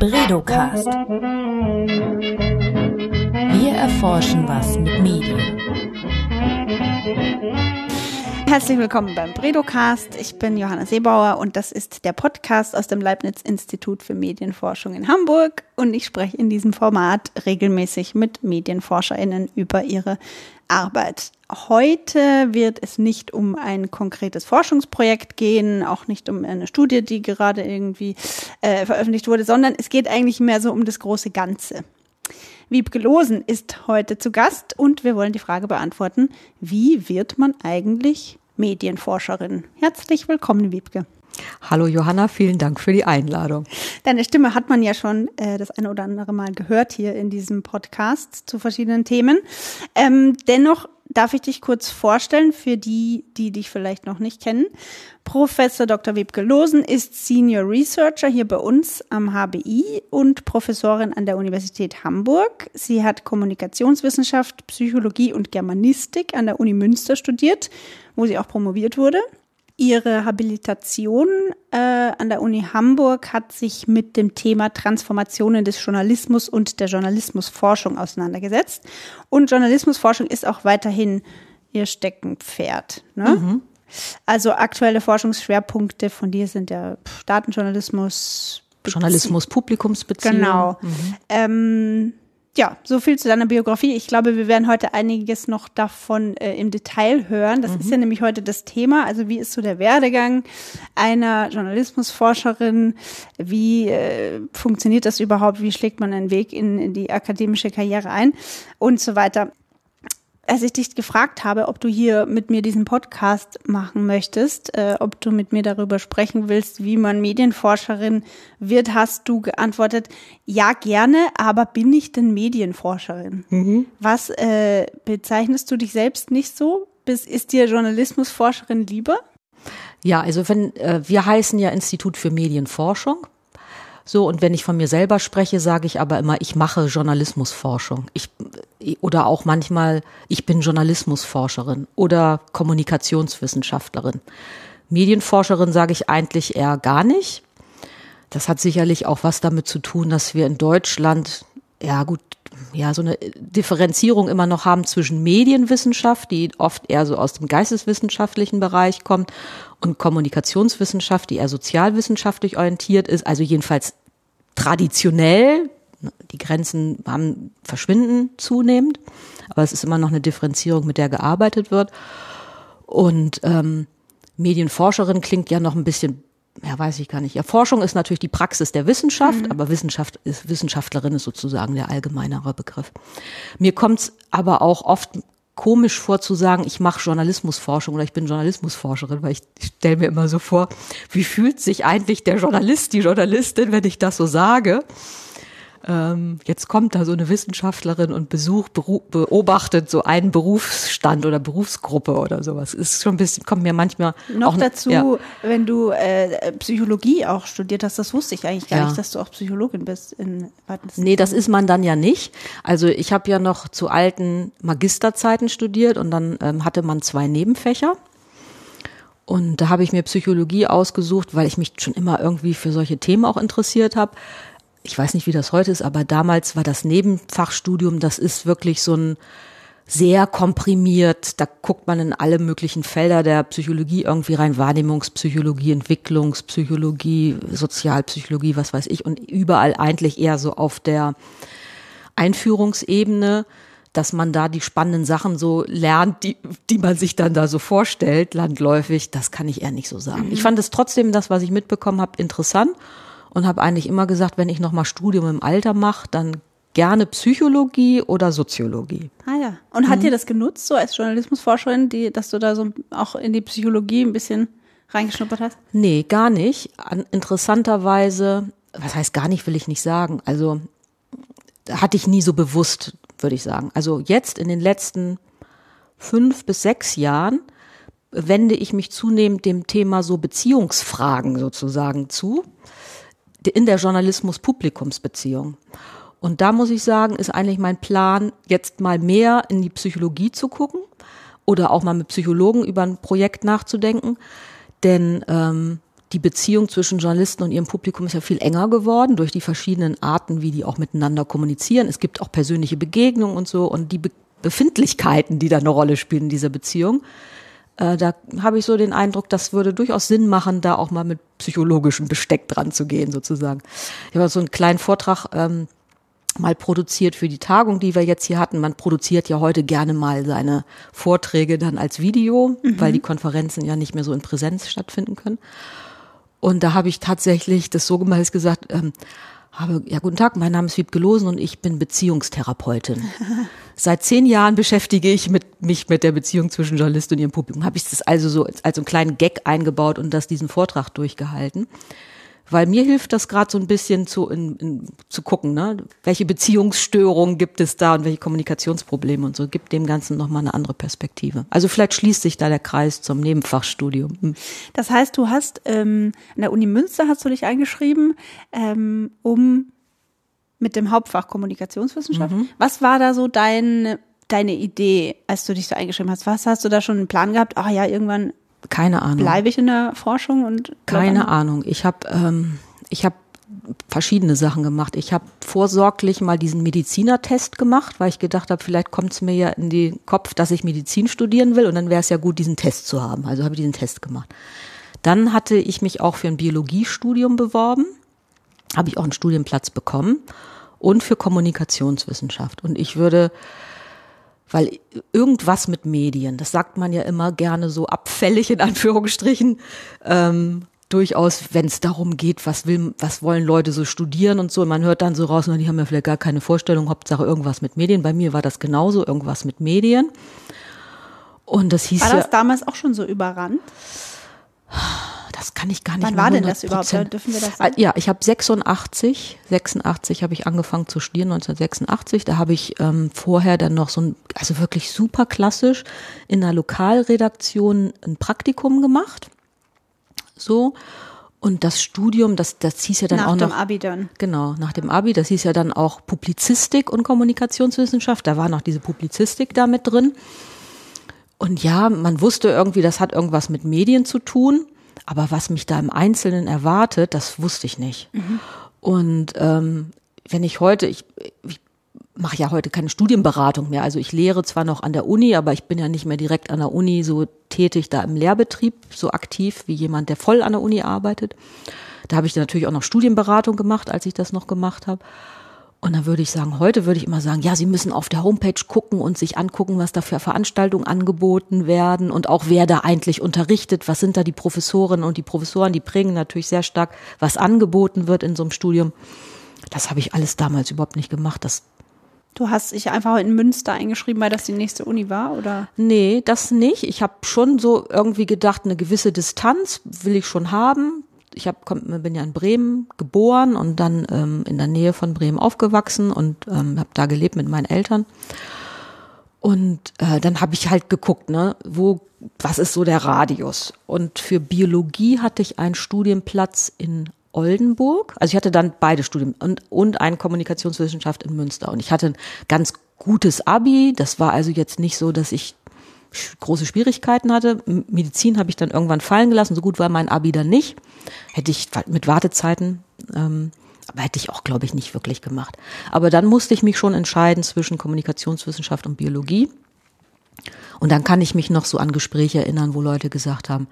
Bredocast. Wir erforschen was mit Medien. Herzlich willkommen beim Bredocast. Ich bin Johanna Seebauer und das ist der Podcast aus dem Leibniz-Institut für Medienforschung in Hamburg. Und ich spreche in diesem Format regelmäßig mit MedienforscherInnen über ihre Arbeit. Heute wird es nicht um ein konkretes Forschungsprojekt gehen, auch nicht um eine Studie, die gerade irgendwie äh, veröffentlicht wurde, sondern es geht eigentlich mehr so um das große Ganze. Wiebke Losen ist heute zu Gast und wir wollen die Frage beantworten, wie wird man eigentlich Medienforscherin? Herzlich willkommen, Wiebke. Hallo Johanna, vielen Dank für die Einladung. Deine Stimme hat man ja schon äh, das eine oder andere Mal gehört hier in diesem Podcast zu verschiedenen Themen. Ähm, dennoch darf ich dich kurz vorstellen für die, die dich vielleicht noch nicht kennen. Professor Dr. Wiebke Losen ist Senior Researcher hier bei uns am HBI und Professorin an der Universität Hamburg. Sie hat Kommunikationswissenschaft, Psychologie und Germanistik an der Uni Münster studiert, wo sie auch promoviert wurde. Ihre Habilitation äh, an der Uni Hamburg hat sich mit dem Thema Transformationen des Journalismus und der Journalismusforschung auseinandergesetzt. Und Journalismusforschung ist auch weiterhin ihr Steckenpferd. Ne? Mhm. Also aktuelle Forschungsschwerpunkte von dir sind ja Datenjournalismus, Journalismus, Publikumsbeziehung. Genau. Mhm. Ähm, ja, so viel zu deiner Biografie. Ich glaube, wir werden heute einiges noch davon äh, im Detail hören. Das mhm. ist ja nämlich heute das Thema. Also wie ist so der Werdegang einer Journalismusforscherin? Wie äh, funktioniert das überhaupt? Wie schlägt man einen Weg in, in die akademische Karriere ein? Und so weiter als ich dich gefragt habe, ob du hier mit mir diesen Podcast machen möchtest, äh, ob du mit mir darüber sprechen willst, wie man Medienforscherin wird, hast du geantwortet, ja gerne, aber bin ich denn Medienforscherin? Mhm. Was äh, bezeichnest du dich selbst nicht so? Bis, ist dir Journalismusforscherin lieber? Ja, also wenn äh, wir heißen ja Institut für Medienforschung. So, und wenn ich von mir selber spreche, sage ich aber immer, ich mache Journalismusforschung. Ich, oder auch manchmal, ich bin Journalismusforscherin oder Kommunikationswissenschaftlerin. Medienforscherin sage ich eigentlich eher gar nicht. Das hat sicherlich auch was damit zu tun, dass wir in Deutschland, ja gut, ja, so eine Differenzierung immer noch haben zwischen Medienwissenschaft, die oft eher so aus dem geisteswissenschaftlichen Bereich kommt, und Kommunikationswissenschaft, die eher sozialwissenschaftlich orientiert ist, also jedenfalls traditionell, die Grenzen haben, verschwinden zunehmend, aber es ist immer noch eine Differenzierung, mit der gearbeitet wird. Und ähm, Medienforscherin klingt ja noch ein bisschen, ja, weiß ich gar nicht. Ja, Forschung ist natürlich die Praxis der Wissenschaft, mhm. aber Wissenschaft ist, Wissenschaftlerin ist sozusagen der allgemeinere Begriff. Mir kommt es aber auch oft komisch vor zu sagen, ich mache Journalismusforschung oder ich bin Journalismusforscherin, weil ich, ich stelle mir immer so vor, wie fühlt sich eigentlich der Journalist, die Journalistin, wenn ich das so sage? Ähm, jetzt kommt da so eine Wissenschaftlerin und besucht, beobachtet so einen Berufsstand oder Berufsgruppe oder sowas. Ist schon ein bisschen, kommt mir manchmal noch dazu, ja. wenn du äh, Psychologie auch studiert hast, das wusste ich eigentlich gar ja. nicht, dass du auch Psychologin bist in Nee, das ist man dann ja nicht. Also ich habe ja noch zu alten Magisterzeiten studiert und dann ähm, hatte man zwei Nebenfächer. Und da habe ich mir Psychologie ausgesucht, weil ich mich schon immer irgendwie für solche Themen auch interessiert habe ich weiß nicht, wie das heute ist, aber damals war das Nebenfachstudium, das ist wirklich so ein sehr komprimiert, da guckt man in alle möglichen Felder der Psychologie irgendwie rein, Wahrnehmungspsychologie, Entwicklungspsychologie, Sozialpsychologie, was weiß ich, und überall eigentlich eher so auf der Einführungsebene, dass man da die spannenden Sachen so lernt, die, die man sich dann da so vorstellt, landläufig, das kann ich eher nicht so sagen. Ich fand es trotzdem, das, was ich mitbekommen habe, interessant und habe eigentlich immer gesagt, wenn ich nochmal Studium im Alter mache, dann gerne Psychologie oder Soziologie. Ah ja. Und hat mhm. dir das genutzt, so als Journalismusforscherin, die, dass du da so auch in die Psychologie ein bisschen reingeschnuppert hast? Nee, gar nicht. An, interessanterweise, was heißt gar nicht, will ich nicht sagen. Also hatte ich nie so bewusst, würde ich sagen. Also jetzt in den letzten fünf bis sechs Jahren wende ich mich zunehmend dem Thema so Beziehungsfragen sozusagen zu in der Journalismus-Publikumsbeziehung. Und da muss ich sagen, ist eigentlich mein Plan, jetzt mal mehr in die Psychologie zu gucken oder auch mal mit Psychologen über ein Projekt nachzudenken. Denn ähm, die Beziehung zwischen Journalisten und ihrem Publikum ist ja viel enger geworden durch die verschiedenen Arten, wie die auch miteinander kommunizieren. Es gibt auch persönliche Begegnungen und so und die Be Befindlichkeiten, die da eine Rolle spielen in dieser Beziehung. Äh, da habe ich so den Eindruck, das würde durchaus Sinn machen, da auch mal mit psychologischem Besteck dran zu gehen, sozusagen. Ich habe so einen kleinen Vortrag ähm, mal produziert für die Tagung, die wir jetzt hier hatten. Man produziert ja heute gerne mal seine Vorträge dann als Video, mhm. weil die Konferenzen ja nicht mehr so in Präsenz stattfinden können. Und da habe ich tatsächlich das so gemeint gesagt, ähm, habe, ja, guten Tag, mein Name ist Wiebke Losen und ich bin Beziehungstherapeutin. Seit zehn Jahren beschäftige ich mit, mich mit der Beziehung zwischen Journalist und ihrem Publikum. Habe ich das also so als, einen kleinen Gag eingebaut und das diesen Vortrag durchgehalten weil mir hilft das gerade so ein bisschen zu, in, in, zu gucken, ne? welche Beziehungsstörungen gibt es da und welche Kommunikationsprobleme und so, gibt dem Ganzen nochmal eine andere Perspektive. Also vielleicht schließt sich da der Kreis zum Nebenfachstudium. Hm. Das heißt, du hast ähm, an der Uni Münster hast du dich eingeschrieben, ähm, um mit dem Hauptfach Kommunikationswissenschaft. Mhm. Was war da so dein deine Idee, als du dich so eingeschrieben hast? Was hast du da schon einen Plan gehabt? Ach ja, irgendwann keine Ahnung. Bleibe ich in der Forschung und keine Ahnung. Ich habe ähm, ich habe verschiedene Sachen gemacht. Ich habe vorsorglich mal diesen Medizinertest gemacht, weil ich gedacht habe, vielleicht kommt es mir ja in den Kopf, dass ich Medizin studieren will und dann wäre es ja gut, diesen Test zu haben. Also habe ich diesen Test gemacht. Dann hatte ich mich auch für ein Biologiestudium beworben, habe ich auch einen Studienplatz bekommen und für Kommunikationswissenschaft. Und ich würde weil irgendwas mit Medien, das sagt man ja immer gerne so abfällig in Anführungsstrichen, ähm, durchaus, wenn es darum geht, was will, was wollen Leute so studieren und so, und man hört dann so raus, und die haben ja vielleicht gar keine Vorstellung, Hauptsache irgendwas mit Medien. Bei mir war das genauso, irgendwas mit Medien. Und das hieß war das ja, damals auch schon so überrannt? Das kann ich gar nicht Wann war denn das überhaupt? Dürfen wir das sagen? Ja, ich habe 86, 86 habe ich angefangen zu studieren, 1986. Da habe ich ähm, vorher dann noch so ein, also wirklich super klassisch in einer Lokalredaktion ein Praktikum gemacht. So. Und das Studium, das, das hieß ja dann nach auch noch. Nach dem Abi dann. Genau, nach dem Abi. Das hieß ja dann auch Publizistik und Kommunikationswissenschaft. Da war noch diese Publizistik da mit drin. Und ja, man wusste irgendwie, das hat irgendwas mit Medien zu tun. Aber was mich da im Einzelnen erwartet, das wusste ich nicht. Mhm. Und ähm, wenn ich heute, ich, ich mache ja heute keine Studienberatung mehr. Also ich lehre zwar noch an der Uni, aber ich bin ja nicht mehr direkt an der Uni so tätig da im Lehrbetrieb, so aktiv wie jemand, der voll an der Uni arbeitet. Da habe ich natürlich auch noch Studienberatung gemacht, als ich das noch gemacht habe. Und dann würde ich sagen, heute würde ich immer sagen, ja, Sie müssen auf der Homepage gucken und sich angucken, was da für Veranstaltungen angeboten werden und auch wer da eigentlich unterrichtet, was sind da die Professorinnen und die Professoren, die prägen natürlich sehr stark, was angeboten wird in so einem Studium. Das habe ich alles damals überhaupt nicht gemacht. Das Du hast dich einfach in Münster eingeschrieben, weil das die nächste Uni war, oder? Nee, das nicht. Ich habe schon so irgendwie gedacht, eine gewisse Distanz will ich schon haben ich hab, komm, bin ja in Bremen geboren und dann ähm, in der Nähe von Bremen aufgewachsen und ähm, habe da gelebt mit meinen Eltern. Und äh, dann habe ich halt geguckt, ne, wo, was ist so der Radius? Und für Biologie hatte ich einen Studienplatz in Oldenburg. Also ich hatte dann beide Studien und, und eine Kommunikationswissenschaft in Münster. Und ich hatte ein ganz gutes Abi. Das war also jetzt nicht so, dass ich große Schwierigkeiten hatte. Medizin habe ich dann irgendwann fallen gelassen. So gut war mein Abi dann nicht. Hätte ich mit Wartezeiten, ähm, aber hätte ich auch, glaube ich, nicht wirklich gemacht. Aber dann musste ich mich schon entscheiden zwischen Kommunikationswissenschaft und Biologie. Und dann kann ich mich noch so an Gespräche erinnern, wo Leute gesagt haben,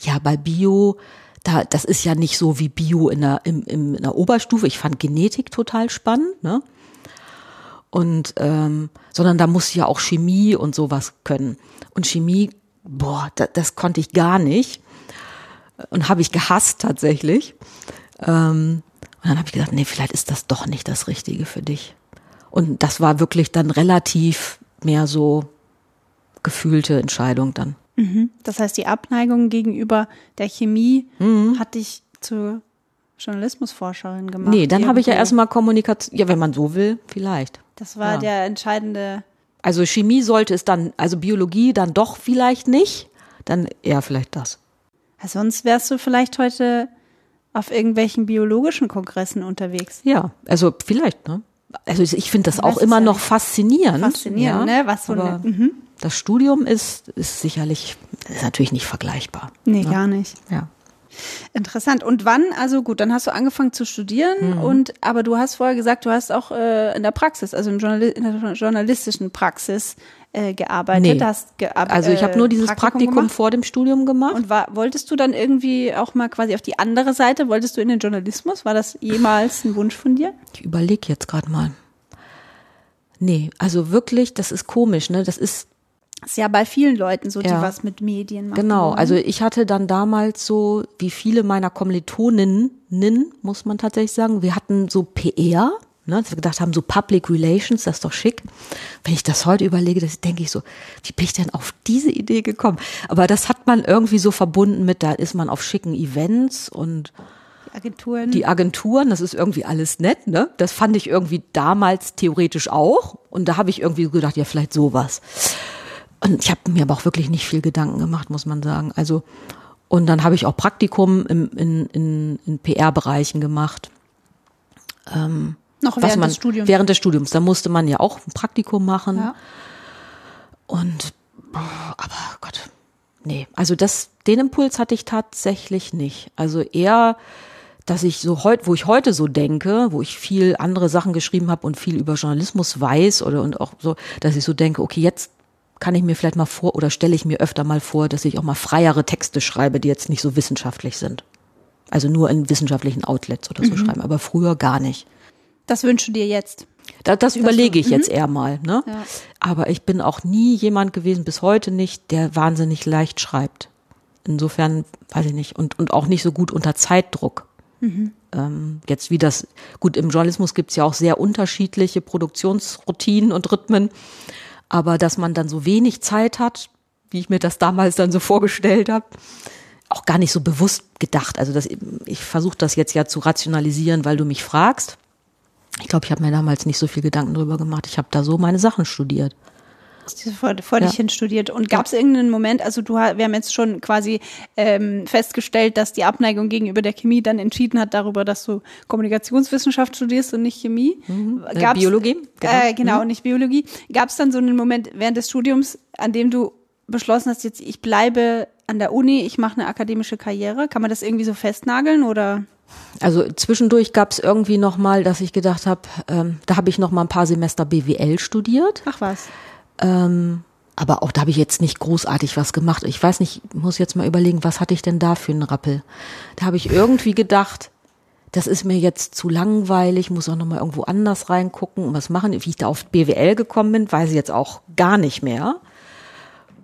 ja, bei Bio, da, das ist ja nicht so wie Bio in der, im, im, in der Oberstufe. Ich fand Genetik total spannend, ne? Und ähm, sondern da muss ja auch Chemie und sowas können. Und Chemie, boah, das, das konnte ich gar nicht und habe ich gehasst tatsächlich. Ähm, und dann habe ich gedacht, nee, vielleicht ist das doch nicht das Richtige für dich. Und das war wirklich dann relativ mehr so gefühlte Entscheidung dann. Mhm. Das heißt, die Abneigung gegenüber der Chemie mhm. hat dich zur Journalismusforscherin gemacht. Nee, dann habe ich ja erstmal Kommunikation, ja, wenn man so will, vielleicht. Das war ja. der entscheidende. Also Chemie sollte es dann, also Biologie dann doch vielleicht nicht, dann eher vielleicht das. Sonst wärst du vielleicht heute auf irgendwelchen biologischen Kongressen unterwegs. Ja, also vielleicht, ne? Also ich finde das, das auch immer noch faszinierend. Faszinierend, ja, ne? Was so aber mhm. Das Studium ist, ist sicherlich, ist natürlich nicht vergleichbar. Nee, ne? gar nicht. Ja. Interessant. Und wann? Also gut, dann hast du angefangen zu studieren Mhm. und aber du hast vorher gesagt, du hast auch äh, in der Praxis, also im Journali in der journalistischen Praxis äh, gearbeitet. Nee. Hast gear- Also ich habe nur dieses Praktikum, gemacht. vor dem Studium gemacht. Und war, wolltest du dann irgendwie auch mal quasi auf die andere Seite? Wolltest du in den Journalismus? War das jemals ein Wunsch von dir? Ich überlege jetzt gerade mal. Nee, also wirklich, das ist komisch, ne? Das ist ist ja bei vielen Leuten so, die Ja. was mit Medien machen. Genau, wollen. also ich hatte dann damals so, wie viele meiner Kommilitoninnen, muss man tatsächlich sagen, wir hatten so PR, ne, dass wir gedacht haben, so Public Relations, das ist doch schick. Wenn ich das heute überlege, das denke ich so, wie bin ich denn auf diese Idee gekommen? Aber das hat man irgendwie so verbunden mit, da ist man auf schicken Events und die Agenturen. die Agenturen, das ist irgendwie alles nett, ne? Das fand ich irgendwie damals theoretisch auch. Und da habe ich irgendwie gedacht, ja, vielleicht sowas. Und ich habe mir aber auch wirklich nicht viel Gedanken gemacht, muss man sagen. Also, und dann habe ich auch Praktikum im, in, in, in PR-Bereichen gemacht. noch was während man, des Studiums. Während des Studiums. Da musste man ja auch ein Praktikum machen. ja. Und, aber Gott, nee. Also das, den Impuls hatte ich tatsächlich nicht. Also eher, dass ich so heute, wo ich heute so denke, wo ich viel andere Sachen geschrieben habe und viel über Journalismus weiß oder und auch so, dass ich so denke, okay, jetzt kann ich mir vielleicht mal vor oder stelle ich mir öfter mal vor, dass ich auch mal freiere Texte schreibe, die jetzt nicht so wissenschaftlich sind. Also nur in wissenschaftlichen Outlets oder so schreiben, aber früher gar nicht. Das wünschst du dir jetzt. Da, das überlege ich mhm. jetzt eher mal. Ne? Ja. Aber ich bin auch nie jemand gewesen, bis heute nicht, der wahnsinnig leicht schreibt. Insofern, weiß ich nicht, und, und auch nicht so gut unter Zeitdruck. Mhm. Ähm, jetzt wie das, gut, im Journalismus gibt's ja auch sehr unterschiedliche Produktionsroutinen und Rhythmen, aber dass man dann so wenig Zeit hat, wie ich mir das damals dann so vorgestellt habe, auch gar nicht so bewusst gedacht. Also das, ich versuche das jetzt ja zu rationalisieren, weil du mich fragst. Ich glaube, ich habe mir damals nicht so viel Gedanken drüber gemacht. Ich habe da so meine Sachen studiert. Vor, vor Ja. dich hin studiert. Und gab es irgendeinen Moment, also du, wir haben jetzt schon quasi ähm, festgestellt, dass die Abneigung gegenüber der Chemie dann entschieden hat darüber, dass du Kommunikationswissenschaft studierst und nicht Chemie. Äh, Gab's- Biologie, genau. Äh, genau, und nicht Biologie. Gab es dann so einen Moment während des Studiums, an dem du beschlossen hast, jetzt ich bleibe an der Uni, ich mache eine akademische Karriere? Kann man das irgendwie so festnageln oder? Also zwischendurch gab es irgendwie noch mal, dass ich gedacht habe, ähm, da habe ich noch mal ein paar Semester BWL studiert. Ach was. Ähm, aber auch da habe ich jetzt nicht großartig was gemacht. Ich weiß nicht, ich muss jetzt mal überlegen, was hatte ich denn da für einen Rappel? Da habe ich irgendwie gedacht, das ist mir jetzt zu langweilig, muss auch noch mal irgendwo anders reingucken und was machen. Wie ich da auf BWL gekommen bin, weiß ich jetzt auch gar nicht mehr.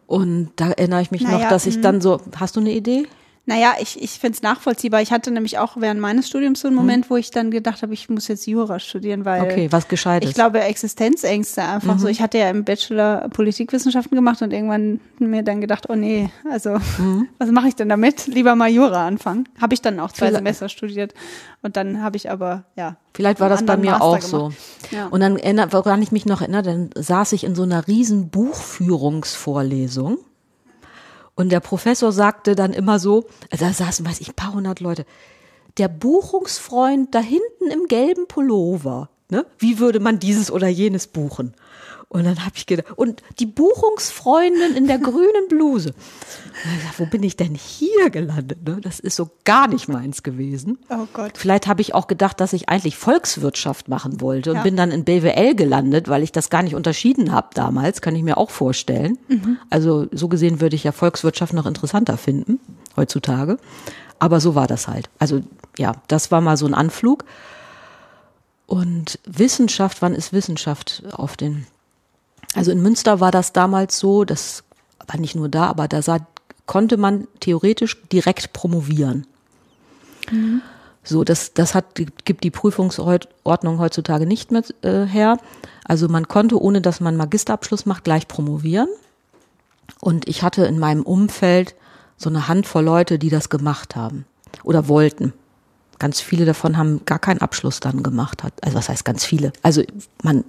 Und da erinnere ich mich Naja, noch, dass ich mh. dann so, hast du eine Idee? Naja, ich, ich finde es nachvollziehbar. Ich hatte nämlich auch während meines Studiums so einen Moment, wo ich dann gedacht habe, ich muss jetzt Jura studieren, weil Okay, was Gescheites. ich glaube Existenzängste einfach so. Ich hatte ja im Bachelor Politikwissenschaften gemacht und irgendwann mir dann gedacht, oh nee, also was mache ich denn damit? Lieber mal Jura anfangen. Habe ich dann auch zwei Vielleicht- Semester studiert und dann habe ich aber ja. Vielleicht war das bei mir Master auch gemacht. so. Ja. Und dann, woran ich mich noch erinnere, dann saß ich in so einer riesen Buchführungsvorlesung. Und der Professor sagte dann immer so, da saßen, weiß ich, ein paar hundert Leute, der Buchungsfreund da hinten im gelben Pullover, ne? Wie würde man dieses oder jenes buchen? Und dann habe ich gedacht, und die Buchungsfreundin in der grünen Bluse. Gedacht, wo bin ich denn hier gelandet? Ne? Das ist so gar nicht meins gewesen. Oh Gott. Vielleicht habe ich auch gedacht, dass ich eigentlich Volkswirtschaft machen wollte und Ja. bin dann in BWL gelandet, weil ich das gar nicht unterschieden habe damals, kann ich mir auch vorstellen. Also so gesehen würde ich ja Volkswirtschaft noch interessanter finden heutzutage. Aber so war das halt. Also ja, das war mal so ein Anflug. Und Wissenschaft, wann ist Wissenschaft auf den? Also in Münster war das damals so, das war nicht nur da, aber da sah, konnte man theoretisch direkt promovieren. So, das, das hat, gibt die Prüfungsordnung heutzutage nicht mehr äh, her. Also man konnte, ohne dass man Magisterabschluss macht, gleich promovieren. Und ich hatte in meinem Umfeld so eine Handvoll Leute, die das gemacht haben oder wollten. Ganz viele davon haben gar keinen Abschluss dann gemacht. Also was heißt ganz viele? Also man,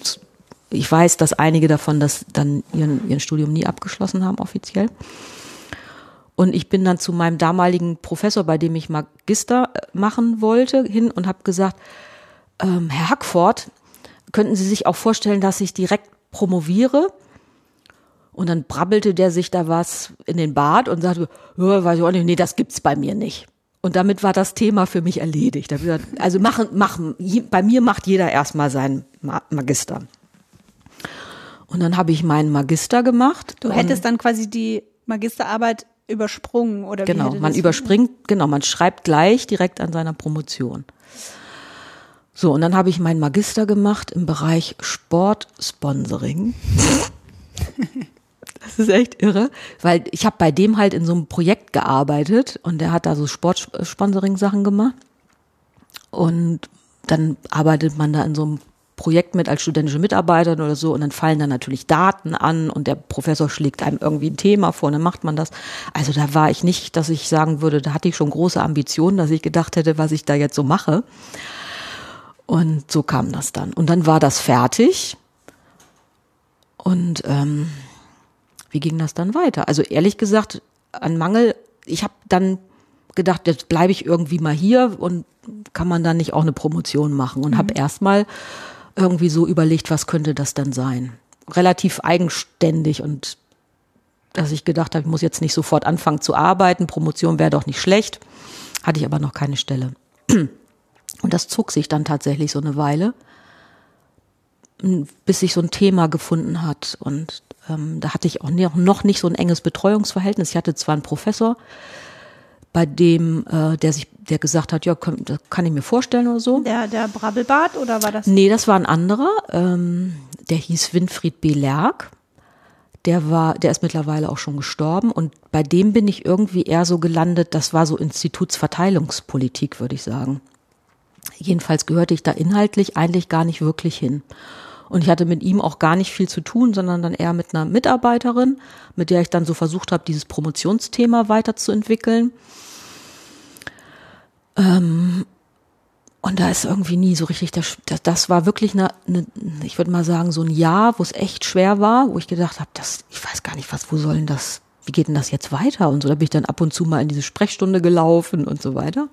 ich weiß, dass einige davon das dann ihren, ihren Studium nie abgeschlossen haben offiziell. Und ich bin dann zu meinem damaligen Professor, bei dem ich Magister äh, machen wollte, hin und habe gesagt, ähm, Herr Hackford, könnten Sie sich auch vorstellen, dass ich direkt promoviere? Und dann brabbelte der sich da was in den Bart und sagte, ja, weiß ich auch nicht, nee, das gibt's bei mir nicht. Und damit war das Thema für mich erledigt. Also machen, machen, bei mir macht jeder erstmal seinen Magister. Und dann habe ich meinen Magister gemacht. Du hättest dann quasi die Magisterarbeit übersprungen oder wie Genau, man überspringt, genau, man schreibt gleich direkt an seiner Promotion. So, und dann habe ich meinen Magister gemacht im Bereich Sportsponsoring. das ist echt irre, weil ich habe bei dem halt in so einem Projekt gearbeitet und der hat da so Sportsponsoring-Sachen gemacht. Und dann arbeitet man da in so einem Projekt mit als studentische Mitarbeiterin oder so und dann fallen da natürlich Daten an und der Professor schlägt einem irgendwie ein Thema vor und dann macht man das. Also da war ich nicht, dass ich sagen würde, da hatte ich schon große Ambitionen, dass ich gedacht hätte, was ich da jetzt so mache. Und so kam das dann. Und dann war das fertig. Und ähm, wie ging das dann weiter? Also ehrlich gesagt, an Mangel, ich habe dann gedacht, jetzt bleibe ich irgendwie mal hier und kann man dann nicht auch eine Promotion machen und mhm. habe erstmal irgendwie so überlegt, was könnte das denn sein? Relativ eigenständig und dass ich gedacht habe, ich muss jetzt nicht sofort anfangen zu arbeiten, Promotion wäre doch nicht schlecht, hatte ich aber noch keine Stelle. Und das zog sich dann tatsächlich so eine Weile, bis sich so ein Thema gefunden hat. Und ähm, da hatte ich auch noch nicht so ein enges Betreuungsverhältnis. Ich hatte zwar einen Professor, bei dem, äh, der sich, der gesagt hat, ja, kann, das kann ich mir vorstellen oder so. Der, der Brabbelbart oder war das? Nee, das war ein anderer. Ähm, der hieß Winfried B. Lerck. Der war, der ist mittlerweile auch schon gestorben und bei dem bin ich irgendwie eher so gelandet, das war so Institutsverteilungspolitik, würde ich sagen. Jedenfalls gehörte ich da inhaltlich eigentlich gar nicht wirklich hin. Und ich hatte mit ihm auch gar nicht viel zu tun, sondern dann eher mit einer Mitarbeiterin, mit der ich dann so versucht habe, dieses Promotionsthema weiterzuentwickeln. Ähm, und da ist irgendwie nie so richtig, das, das war wirklich eine, eine ich würde mal sagen, so ein Jahr, wo es echt schwer war, wo ich gedacht habe, das, ich weiß gar nicht, was, wo sollen das, wie geht denn das jetzt weiter? Und so, da bin ich dann ab und zu mal in diese Sprechstunde gelaufen und so weiter.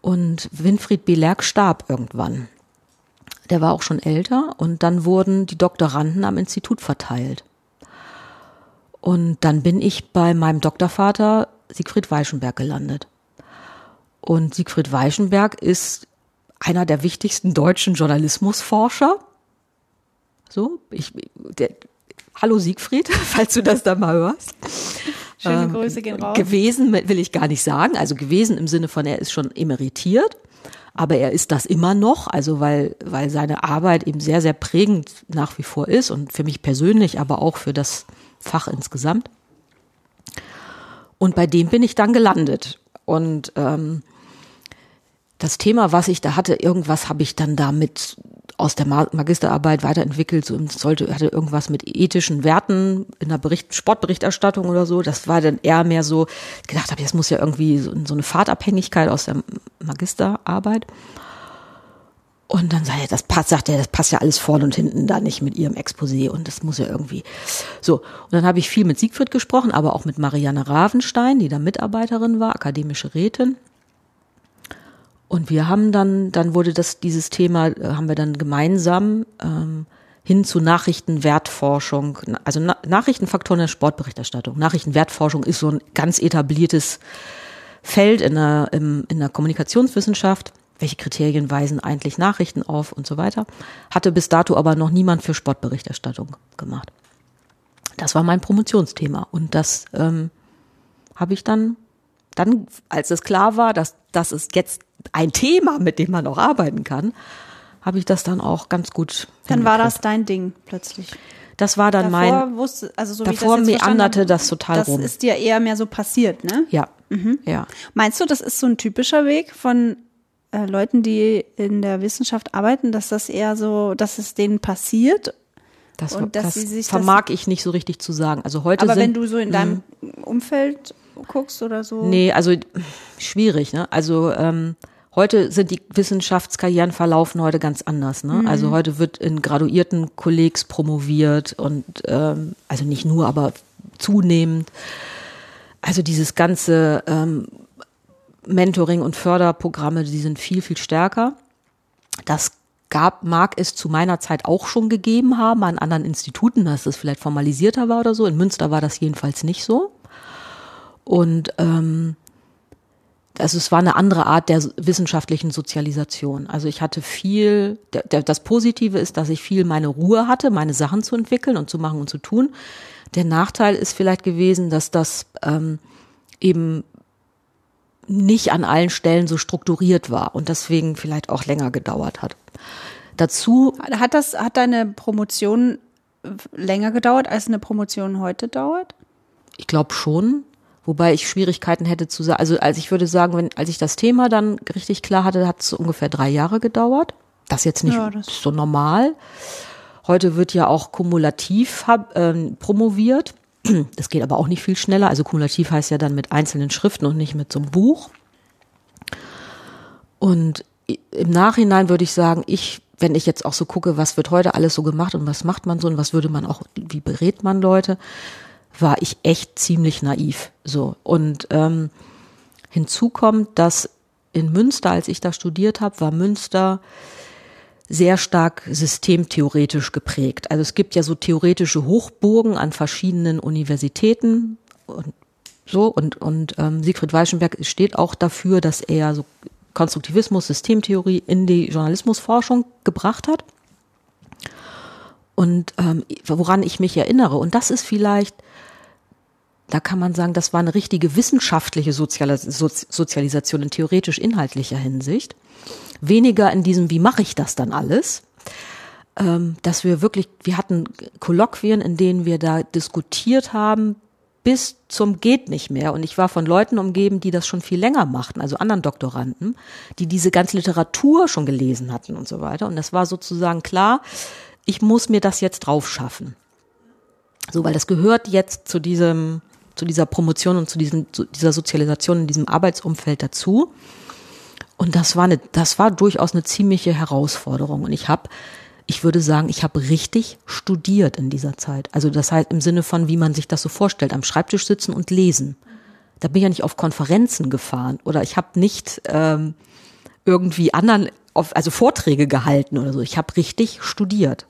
Und Winfried Belerk starb irgendwann. Der war auch schon älter und dann wurden die Doktoranden am Institut verteilt. Und dann bin ich bei meinem Doktorvater Siegfried Weichenberg gelandet. Und Siegfried Weichenberg ist einer der wichtigsten deutschen Journalismusforscher. So, ich, der, hallo Siegfried, falls du das da mal hörst. Schöne ähm, Grüße gehen raus. Gewesen will ich gar nicht sagen, also gewesen im Sinne von, er ist schon emeritiert aber er ist das immer noch, also weil, weil seine Arbeit eben sehr, sehr prägend nach wie vor ist und für mich persönlich, aber auch für das Fach insgesamt. Und bei dem bin ich dann gelandet. Und ähm, das Thema, was ich da hatte, irgendwas habe ich dann damit aus der Magisterarbeit weiterentwickelt, so sollte, hatte irgendwas mit ethischen Werten in der Bericht, Sportberichterstattung oder so. Das war dann eher mehr so, gedacht habe, das muss ja irgendwie so, so eine Fahrtabhängigkeit aus der Magisterarbeit. Und dann sagt er, das passt, sagt er, das passt ja alles vorne und hinten da nicht mit ihrem Exposé und das muss ja irgendwie. So. Und dann habe ich viel mit Siegfried gesprochen, aber auch mit Marianne Ravenstein, die da Mitarbeiterin war, akademische Rätin. Und wir haben dann, dann wurde das, dieses Thema, äh, haben wir dann gemeinsam ähm, hin zu Nachrichtenwertforschung, also Na Nachrichtenfaktoren der Sportberichterstattung. Nachrichtenwertforschung ist so ein ganz etabliertes Feld in der, im, in der Kommunikationswissenschaft. Welche Kriterien weisen eigentlich Nachrichten auf und so weiter. Hatte bis dato aber noch niemand für Sportberichterstattung gemacht. Das war mein Promotionsthema. Und das ähm, habe ich dann, dann, als es klar war, dass das ist jetzt ein Thema, mit dem man auch arbeiten kann, habe ich das dann auch ganz gut. Dann war das dein Ding plötzlich. Das war dann davor mein. Wusste, also so davor wie ich das meanderte das total das rum. Das ist dir eher mehr so passiert, ne? Ja. Mhm. Ja. Meinst du, das ist so ein typischer Weg von äh, Leuten, die in der Wissenschaft arbeiten, dass das eher so, dass es denen passiert? Das, und dass das sie sich vermag das, ich nicht so richtig zu sagen. Also heute aber sind, wenn du so in deinem mhm. Umfeld guckst oder so? Nee, also schwierig, ne? Also ähm, heute sind die Wissenschaftskarrieren verlaufen heute ganz anders. Ne? Mhm. Also heute wird in graduierten Kollegs promoviert und ähm, also nicht nur, aber zunehmend. Also dieses ganze ähm, Mentoring und Förderprogramme, die sind viel, viel stärker. Das gab, mag es zu meiner Zeit auch schon gegeben haben an anderen Instituten, dass es vielleicht formalisierter war oder so. In Münster war das jedenfalls nicht so. Und ähm, also es war eine andere Art der wissenschaftlichen Sozialisation. Also ich hatte viel, der, der, das Positive ist, dass ich viel meine Ruhe hatte, meine Sachen zu entwickeln und zu machen und zu tun. Der Nachteil ist vielleicht gewesen, dass das ähm, eben nicht an allen Stellen so strukturiert war und deswegen vielleicht auch länger gedauert hat. Dazu hat das hat deine Promotion länger gedauert, als eine Promotion heute dauert? Ich glaube schon, wobei ich Schwierigkeiten hätte zu sagen. Also als ich würde sagen, wenn als ich das Thema dann richtig klar hatte, hat es ungefähr drei Jahre gedauert. Das jetzt nicht ja, das so normal. Heute wird ja auch kumulativ äh, promoviert. Das geht aber auch nicht viel schneller. Also kumulativ heißt ja dann mit einzelnen Schriften und nicht mit so einem Buch. Und im Nachhinein würde ich sagen, ich, wenn ich jetzt auch so gucke, was wird heute alles so gemacht und was macht man so und was würde man auch, wie berät man Leute, war ich echt ziemlich naiv. So. Und ähm, hinzu kommt, dass in Münster, als ich da studiert habe, war Münster sehr stark systemtheoretisch geprägt. Also es gibt ja so theoretische Hochburgen an verschiedenen Universitäten und so und und ähm, Siegfried Weichenberg steht auch dafür, dass er so Konstruktivismus, Systemtheorie in die Journalismusforschung gebracht hat. Und ähm, woran ich mich erinnere, und das ist vielleicht, da kann man sagen, das war eine richtige wissenschaftliche Sozialisation in theoretisch-inhaltlicher Hinsicht weniger in diesem, wie mache ich das dann alles, ähm, dass wir wirklich, wir hatten Kolloquien, in denen wir da diskutiert haben, bis zum geht nicht mehr. Und ich war von Leuten umgeben, die das schon viel länger machten, also anderen Doktoranden, die diese ganze Literatur schon gelesen hatten und so weiter. Und das war sozusagen klar, ich muss mir das jetzt drauf schaffen. So, weil das gehört jetzt zu diesem, zu dieser Promotion und zu, diesem, zu dieser Sozialisation in diesem Arbeitsumfeld dazu. Und das war eine, das war durchaus eine ziemliche Herausforderung. Und ich habe, ich würde sagen, ich habe richtig studiert in dieser Zeit. Also das heißt im Sinne von, wie man sich das so vorstellt, am Schreibtisch sitzen und lesen. Da bin ich ja nicht auf Konferenzen gefahren oder ich habe nicht ähm, irgendwie anderen, auf, also Vorträge gehalten oder so. Ich habe richtig studiert.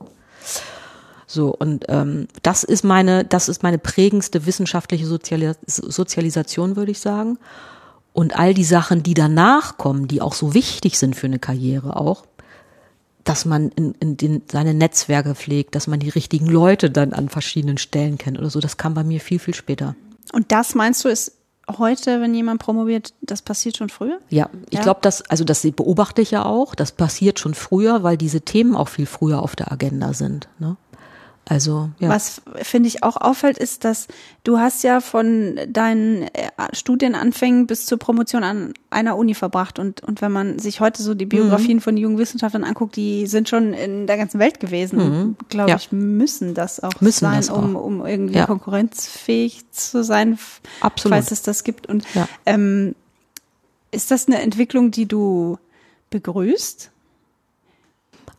So, und ähm, das ist meine, das ist meine prägendste wissenschaftliche Sozialis Sozialisation, würde ich sagen. Und all die Sachen, die danach kommen, die auch so wichtig sind für eine Karriere auch, dass man in, in den, seine Netzwerke pflegt, dass man die richtigen Leute dann an verschiedenen Stellen kennt oder so, das kam bei mir viel, viel später. Und das meinst du, ist heute, wenn jemand promoviert, das passiert schon früher? Ja, ich ja. glaube, das, also das beobachte ich ja auch, das passiert schon früher, weil diese Themen auch viel früher auf der Agenda sind. Ne? Also ja. Was finde ich auch auffällt, ist, dass du hast ja von deinen äh, Studienanfängen bis zur Promotion an einer Uni verbracht und und wenn man sich heute so die Biografien mhm. von jungen Wissenschaftlern anguckt, die sind schon in der ganzen Welt gewesen. Mhm. Glaube ja. ich, müssen das auch müssen sein, das auch. um um irgendwie ja. konkurrenzfähig zu sein, Absolut. falls es das gibt. Und ähm, ist das eine Entwicklung, die du begrüßt?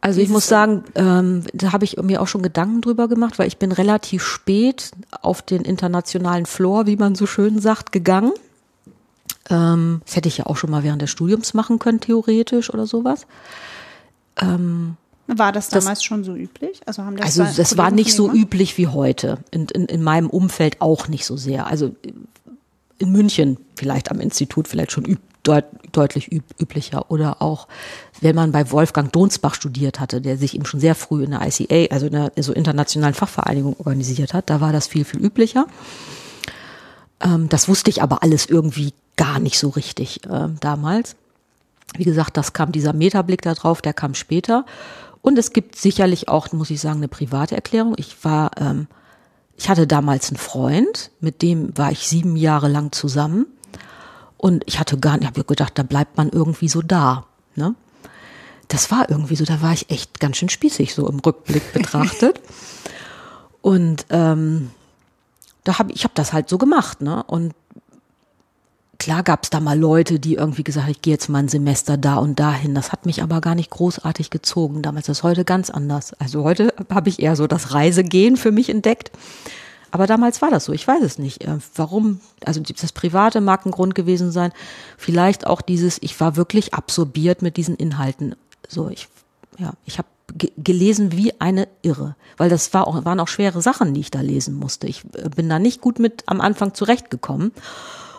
Also ich muss sagen, ähm, da habe ich mir auch schon Gedanken drüber gemacht, weil ich bin relativ spät auf den internationalen Floor, wie man so schön sagt, gegangen. Ähm, das hätte ich ja auch schon mal während des Studiums machen können, theoretisch oder sowas. Ähm, war das damals das, schon so üblich? Also haben das also das war nicht so üblich wie heute. In, in, in meinem Umfeld auch nicht so sehr. Also in München vielleicht am Institut vielleicht schon üb deut deutlich üb üblicher. Oder auch, wenn man bei Wolfgang Donsbach studiert hatte, der sich eben schon sehr früh in der ICA, also in der so internationalen Fachvereinigung organisiert hat, da war das viel, viel üblicher. Ähm, das wusste ich aber alles irgendwie gar nicht so richtig äh, damals. Wie gesagt, das kam dieser Metablick da drauf, der kam später. Und es gibt sicherlich auch, muss ich sagen, eine private Erklärung. Ich war, ähm, ich hatte damals einen Freund, mit dem war ich sieben Jahre lang zusammen. Und ich hatte gar nicht, habe gedacht, da bleibt man irgendwie so da. Ne? Das war irgendwie so, da war ich echt ganz schön spießig, so im Rückblick betrachtet. Und ähm, da habe ich habe das halt so gemacht, ne? Und klar gab es da mal Leute, die irgendwie gesagt haben, ich gehe jetzt mal ein Semester da und dahin. Das hat mich aber gar nicht großartig gezogen. Damals ist das heute ganz anders. Also heute habe ich eher so das Reisegehen für mich entdeckt. Aber damals war das so. Ich weiß es nicht. Äh, warum? Also das Private mag ein Grund gewesen sein. Vielleicht auch dieses, ich war wirklich absorbiert mit diesen Inhalten. So, ich, ja, ich habe gelesen wie eine Irre, weil das war auch, waren auch schwere Sachen, die ich da lesen musste. Ich äh, bin da nicht gut mit am Anfang zurechtgekommen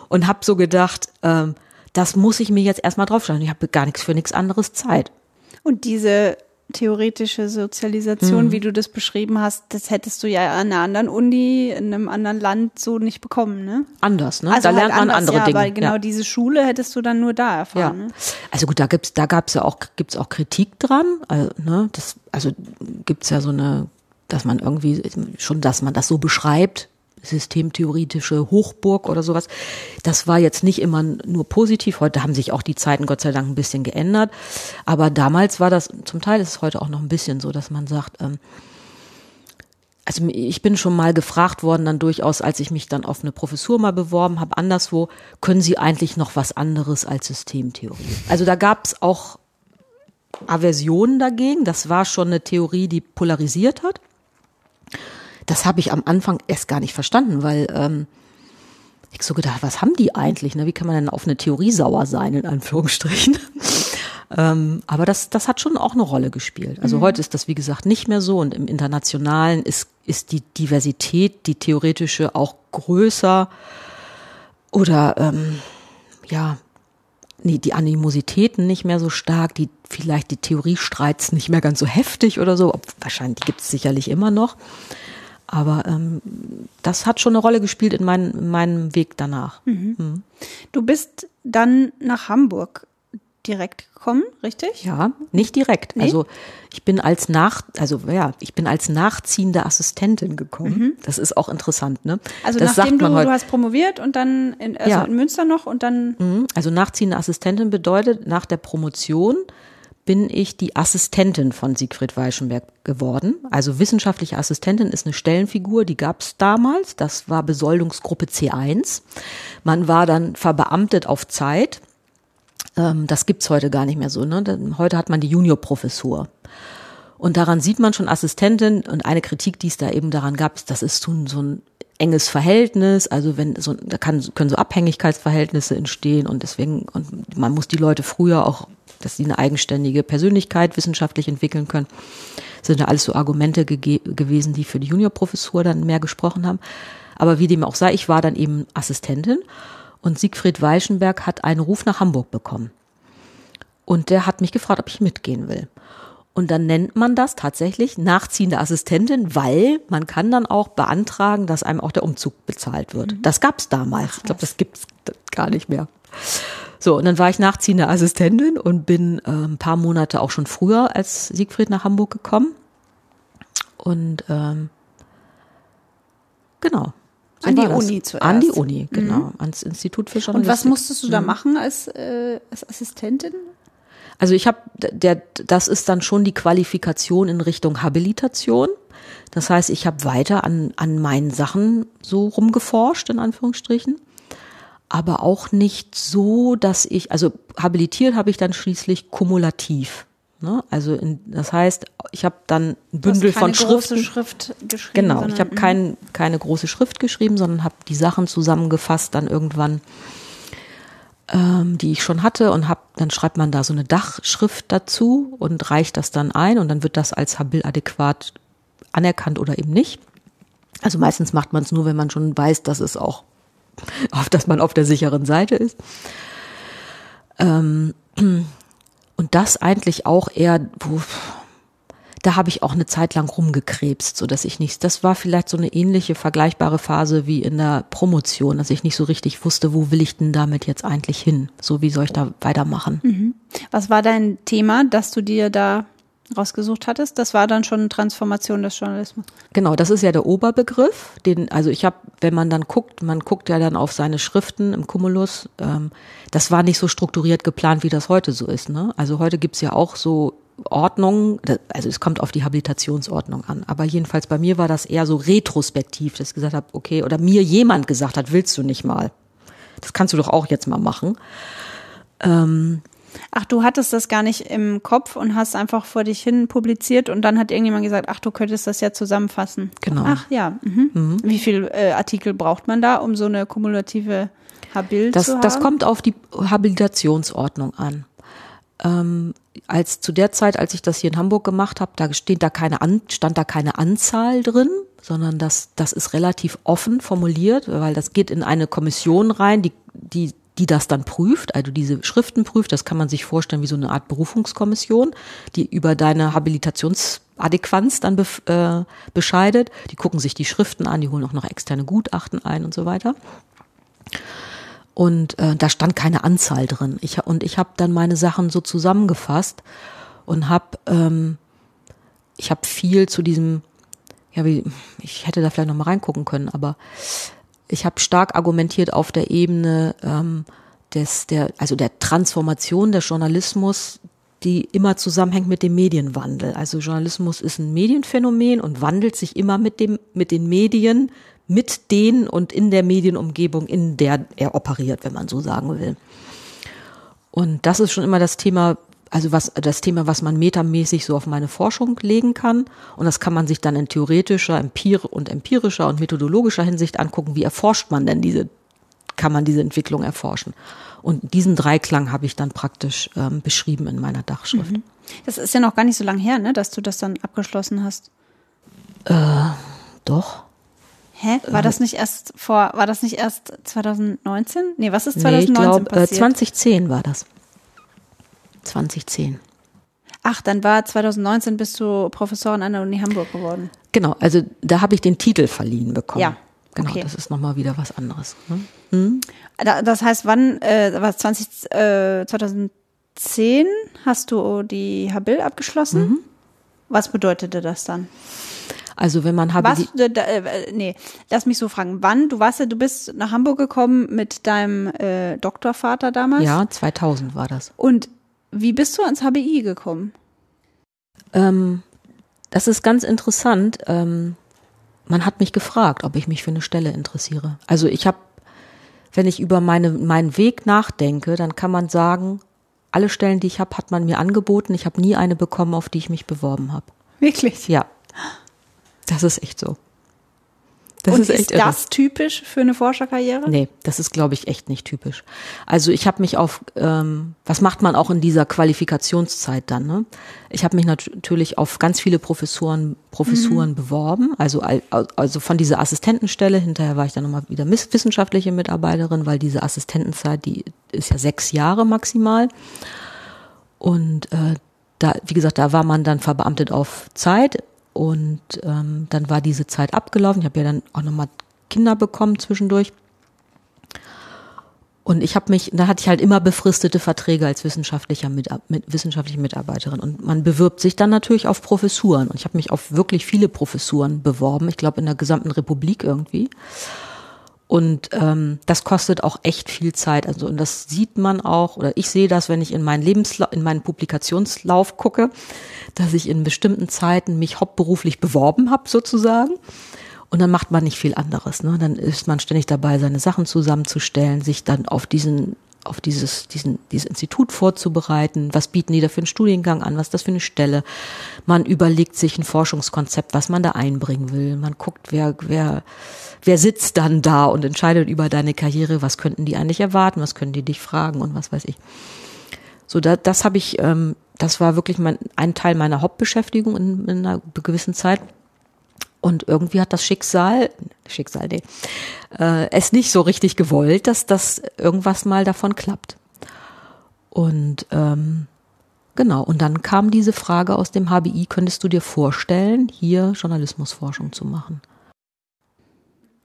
und habe so gedacht, ähm, das muss ich mir jetzt erstmal draufschauen. Ich habe gar nichts für nichts anderes Zeit. Und diese theoretische Sozialisation, Mhm. wie du das beschrieben hast, das hättest du ja an einer anderen Uni, in einem anderen Land so nicht bekommen, ne? Anders, ne? Also da halt lernt man anders, andere ja, Dinge. Weil genau ja. diese Schule hättest du dann nur da Ja. erfahren. Ne? Also gut, da gibt's, da gab's ja auch, gibt's auch Kritik dran. Also, ne, das, also gibt's ja so eine, dass man irgendwie schon, dass man das so beschreibt, systemtheoretische Hochburg oder sowas. Das war jetzt nicht immer nur positiv. Heute haben sich auch die Zeiten Gott sei Dank ein bisschen geändert. Aber damals war das, zum Teil ist es heute auch noch ein bisschen so, dass man sagt, ähm, also ich bin schon mal gefragt worden, dann durchaus, als ich mich dann auf eine Professur mal beworben habe, anderswo, können Sie eigentlich noch was anderes als Systemtheorie? Also da gab es auch Aversionen dagegen. Das war schon eine Theorie, die polarisiert hat. Das habe ich am Anfang erst gar nicht verstanden, weil ähm, ich so gedacht, was haben die eigentlich? Ne? Wie kann man denn auf eine Theorie sauer sein, in Anführungsstrichen? ähm, aber das, das hat schon auch eine Rolle gespielt. Also heute ist das, wie gesagt, nicht mehr so und im Internationalen ist, ist die Diversität, die theoretische, auch größer oder ähm, ja, nee, die Animositäten nicht mehr so stark, die vielleicht die Theoriestreits nicht mehr ganz so heftig oder so. Ob, wahrscheinlich gibt es sicherlich immer noch. Aber ähm, das hat schon eine Rolle gespielt in, mein, in meinem Weg danach. Du bist dann nach Hamburg direkt gekommen, richtig? Ja, nicht direkt. Nee? Also ich bin als nach, also ja, ich bin als nachziehende Assistentin gekommen. Das ist auch interessant, ne? Mhm. Also das nachdem du, man heute. du hast promoviert und dann in, also Ja. in Münster noch und dann Mhm. Also nachziehende Assistentin bedeutet, nach der Promotion bin ich die Assistentin von Siegfried Weichenberg geworden. Also wissenschaftliche Assistentin ist eine Stellenfigur, die gab es damals. Das war Besoldungsgruppe C1. Man war dann verbeamtet auf Zeit. Ähm, das gibt's heute gar nicht mehr so. Ne? Heute hat man die Juniorprofessur. Und daran sieht man schon Assistentin und eine Kritik, die es da eben daran gab, ist, das ist so ein, so ein enges Verhältnis, also wenn so da kann, können so Abhängigkeitsverhältnisse entstehen und deswegen und man muss die Leute früher auch, dass sie eine eigenständige Persönlichkeit wissenschaftlich entwickeln können. Das sind ja alles so Argumente gewesen, die für die Juniorprofessur dann mehr gesprochen haben. Aber wie dem auch sei, ich war dann eben Assistentin und Siegfried Weichenberg hat einen Ruf nach Hamburg bekommen. Und der hat mich gefragt, ob ich mitgehen will. Und dann nennt man das tatsächlich nachziehende Assistentin, weil man kann dann auch beantragen, dass einem auch der Umzug bezahlt wird. Das gab's damals. Ich glaube, das gibt's gar nicht mehr. So, und dann war ich nachziehende Assistentin und bin äh, ein paar Monate auch schon früher als Siegfried nach Hamburg gekommen. Und ähm, genau. So An die. Uni zuerst. An die Uni, genau. Ans Institut für und Journalistik. was musstest du da machen als, äh, als Assistentin? Also ich habe, der, das ist dann schon die Qualifikation in Richtung Habilitation. Das heißt, ich habe weiter an, an meinen Sachen so rumgeforscht, in Anführungsstrichen. Aber auch nicht so, dass ich, also habilitiert habe ich dann schließlich kumulativ. Ne? Also in, das heißt, ich habe dann ein Bündel keine von große Schriften. Schrift geschrieben. Genau, ich habe kein, keine große Schrift geschrieben, sondern habe die Sachen zusammengefasst dann irgendwann, ähm, die ich schon hatte und hab, dann schreibt man da so eine Dachschrift dazu und reicht das dann ein und dann wird das als habil adäquat anerkannt oder eben nicht. Also meistens macht man es nur, wenn man schon weiß, dass es auch, auf, dass man auf der sicheren Seite ist. Ähm, und das eigentlich auch eher, wo, da habe ich auch eine Zeit lang rumgekrebst, so dass ich nicht, das war vielleicht so eine ähnliche vergleichbare Phase wie in der Promotion, dass ich nicht so richtig wusste, wo will ich denn damit jetzt eigentlich hin? So wie soll ich da weitermachen? Was war dein Thema, das du dir da rausgesucht hattest? Das war dann schon Transformation des Journalismus. Genau, das ist ja der Oberbegriff. Den, also ich habe, wenn man dann guckt, man guckt ja dann auf seine Schriften im Cumulus. Ähm, das war nicht so strukturiert geplant, wie das heute so ist. Ne? Also heute gibt's ja auch so Ordnungen, da- also es kommt auf die Habilitationsordnung an. Aber jedenfalls bei mir war das eher so retrospektiv, dass ich gesagt habe, okay, oder mir jemand gesagt hat, willst du nicht mal? Das kannst du doch auch jetzt mal machen. Ach, du hattest das gar nicht im Kopf und hast einfach vor dich hin publiziert und dann hat irgendjemand gesagt, ach, du könntest das ja zusammenfassen. Genau. Ach ja. Mhm. Wie viel äh, Artikel braucht man da, um so eine kumulative Habil Das, zu haben? das kommt auf die Habilitationsordnung an. Ähm, als zu der Zeit, als ich das hier in Hamburg gemacht habe, da steht da keine an, stand da keine Anzahl drin, sondern das, das ist relativ offen formuliert, weil das geht in eine Kommission rein, die, die die das dann prüft, also diese Schriften prüft. Das kann man sich vorstellen wie so eine Art Berufungskommission, die über deine Habilitationsadäquanz dann be äh, bescheidet. Die gucken sich die Schriften an, die holen auch noch externe Gutachten ein und so weiter. Und äh, da stand keine Anzahl drin. Ich, und ich habe dann meine Sachen so zusammengefasst und habe ähm, ich habe viel zu diesem ja wie ich hätte da vielleicht noch mal reingucken können, aber ich habe stark argumentiert auf der Ebene ähm, des der also der Transformation des Journalismus, die immer zusammenhängt mit dem Medienwandel. Also Journalismus ist ein Medienphänomen und wandelt sich immer mit dem mit den Medien, mit denen und in der Medienumgebung, in der er operiert, wenn man so sagen will. Und das ist schon immer das Thema, also was das Thema, was man metamäßig so auf meine Forschung legen kann. Und das kann man sich dann in theoretischer, empir und empirischer und methodologischer Hinsicht angucken. Wie erforscht man denn diese, kann man diese Entwicklung erforschen? Und diesen Dreiklang habe ich dann praktisch ähm, beschrieben in meiner Dachschrift. Mhm. Das ist ja noch gar nicht so lange her, ne, dass du das dann abgeschlossen hast. Äh. Hä? War das nicht erst vor, war das nicht erst 2019? Nee, was ist 2019 nee, ich glaub, passiert? Äh, 2010 war das. 2010. Ach, dann war 2019 bist du Professorin an der Uni Hamburg geworden. Genau, also da habe ich den Titel verliehen bekommen. Ja. Genau, okay. das ist nochmal wieder was anderes. Ne? Hm? Das heißt, wann, äh, war 20, äh, 2010 hast du die Habil abgeschlossen? Mhm. Was bedeutete das dann? Also wenn man Was, äh, äh, nee, lass mich so fragen. Wann? Du warst ja, du bist nach Hamburg gekommen mit deinem äh, Doktorvater damals? Ja, 2000 war das. Und wie bist du ans HBI gekommen? Ähm, das ist ganz interessant. Ähm, man hat mich gefragt, ob ich mich für eine Stelle interessiere. Also ich habe, wenn ich über meine, meinen Weg nachdenke, dann kann man sagen, alle Stellen, die ich habe, hat man mir angeboten. Ich habe nie eine bekommen, auf die ich mich beworben habe. Wirklich? Ja. Das ist echt so. Das und ist, echt ist das typisch für eine Forscherkarriere? Nee, das ist, glaube ich, echt nicht typisch. Also ich habe mich auf, ähm, was macht man auch in dieser Qualifikationszeit dann? Ne? Ich habe mich natürlich auf ganz viele Professoren, Professuren mhm. beworben, also, also von dieser Assistentenstelle, hinterher war ich dann nochmal wieder wissenschaftliche Mitarbeiterin, weil diese Assistentenzeit, die ist ja sechs Jahre maximal. Und äh, da, wie gesagt, da war man dann verbeamtet auf Zeit und ähm, dann war diese Zeit abgelaufen. Ich habe ja dann auch nochmal Kinder bekommen zwischendurch. Und ich habe mich, da hatte ich halt immer befristete Verträge als wissenschaftlicher mit, mit, wissenschaftliche Mitarbeiterin. Und man bewirbt sich dann natürlich auf Professuren. Und ich habe mich auf wirklich viele Professuren beworben. Ich glaube in der gesamten Republik irgendwie. Und ähm, das kostet auch echt viel Zeit. Also und das sieht man auch, oder ich sehe das, wenn ich in meinen Lebenslauf, in meinen Publikationslauf gucke, dass ich in bestimmten Zeiten mich hauptberuflich beworben habe, sozusagen. Und dann macht man nicht viel anderes. Ne? Dann ist man ständig dabei, seine Sachen zusammenzustellen, sich dann auf diesen auf dieses, diesen, dieses Institut vorzubereiten. Was bieten die da für einen Studiengang an? Was ist das für eine Stelle? Man überlegt sich ein Forschungskonzept, was man da einbringen will. Man guckt, wer, wer, wer sitzt dann da und entscheidet über deine Karriere, was könnten die eigentlich erwarten, was können die dich fragen und was weiß ich. So, da, das habe ich, ähm, das war wirklich mein, ein Teil meiner Hauptbeschäftigung in, in einer gewissen Zeit. Und irgendwie hat das Schicksal, Schicksal, nee, äh, es nicht so richtig gewollt, dass das irgendwas mal davon klappt. Und ähm, genau, und dann kam diese Frage aus dem HBI, könntest du dir vorstellen, hier Journalismusforschung zu machen?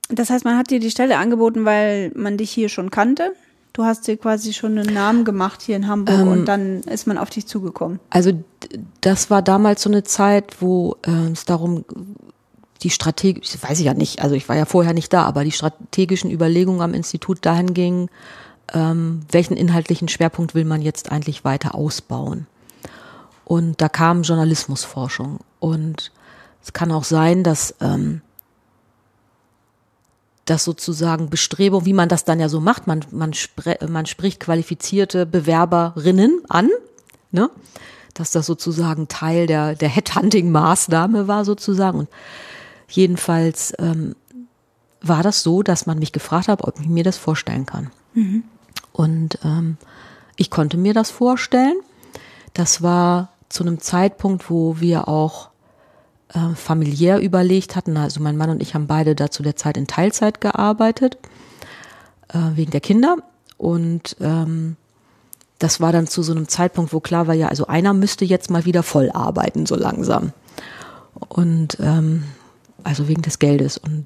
Das heißt, man hat dir die Stelle angeboten, weil man dich hier schon kannte? Du hast dir quasi schon einen Namen gemacht hier in Hamburg ähm, und dann ist man auf dich zugekommen. Also das war damals so eine Zeit, wo äh, es darum die strategisch, weiß ich ja nicht, also ich war ja vorher nicht da, aber die strategischen Überlegungen am Institut dahin gingen, ähm, welchen inhaltlichen Schwerpunkt will man jetzt eigentlich weiter ausbauen. Und da kam Journalismusforschung. Und es kann auch sein, dass ähm, dass sozusagen Bestrebung, wie man das dann ja so macht, man, man, spre man spricht qualifizierte Bewerberinnen an, ne? dass das sozusagen Teil der, der Headhunting-Maßnahme war sozusagen. Und jedenfalls ähm, war das so, dass man mich gefragt hat, ob ich mir das vorstellen kann. Mhm. Und ähm, ich konnte mir das vorstellen. Das war zu einem Zeitpunkt, wo wir auch äh, familiär überlegt hatten. Also mein Mann und ich haben beide da zu der Zeit in Teilzeit gearbeitet, äh, wegen der Kinder. Und ähm, das war dann zu so einem Zeitpunkt, wo klar war, ja, also einer müsste jetzt mal wieder voll arbeiten, so langsam. Und ähm, also wegen des Geldes. Und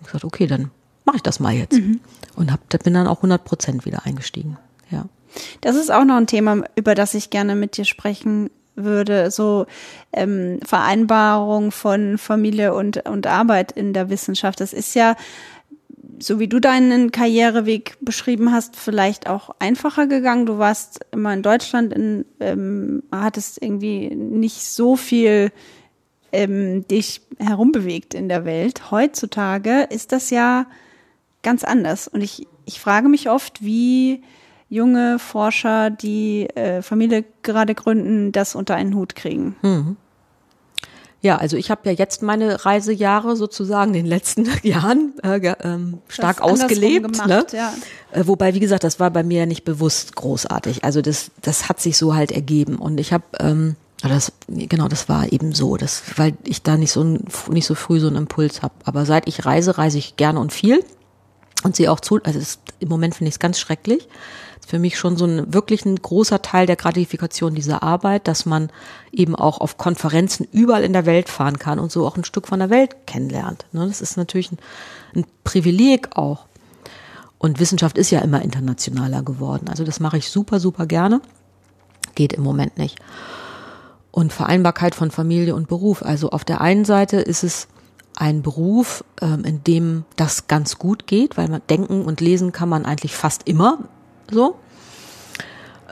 ich gesagt, okay, dann mache ich das mal jetzt. Mhm. Und hab, bin dann auch 100 Prozent wieder eingestiegen. Ja. Das ist auch noch ein Thema, über das ich gerne mit dir sprechen würde. So ähm, Vereinbarung von Familie und, und Arbeit in der Wissenschaft. Das ist ja so wie du deinen Karriereweg beschrieben hast, vielleicht auch einfacher gegangen. Du warst immer in Deutschland, in, ähm, hattest irgendwie nicht so viel ähm, dich herumbewegt in der Welt. Heutzutage ist das ja ganz anders. Und ich, ich frage mich oft, wie junge Forscher, die äh, Familie gerade gründen, das unter einen Hut kriegen. Mhm. Ja, also ich habe ja jetzt meine Reisejahre sozusagen in den letzten Jahren äh, ähm, stark ausgelebt. Gemacht, ne? ja. Äh, wobei, wie gesagt, das war bei mir ja nicht bewusst großartig. Also das, das hat sich so halt ergeben. Und ich habe, ähm, das, genau, das war eben so, das, weil ich da nicht so nicht so früh so einen Impuls habe. Aber seit ich reise, reise ich gerne und viel und sehe auch zu. Also das, im Moment finde ich es ganz schrecklich für mich schon so ein wirklich ein großer Teil der Gratifikation dieser Arbeit, dass man eben auch auf Konferenzen überall in der Welt fahren kann und so auch ein Stück von der Welt kennenlernt. Ne, das ist natürlich ein, ein Privileg auch. Und Wissenschaft ist ja immer internationaler geworden. Also das mache ich super, super gerne. Geht im Moment nicht. Und Vereinbarkeit von Familie und Beruf. Also auf der einen Seite ist es ein Beruf, ähm, in dem das ganz gut geht, weil man denken und lesen kann man eigentlich fast immer so.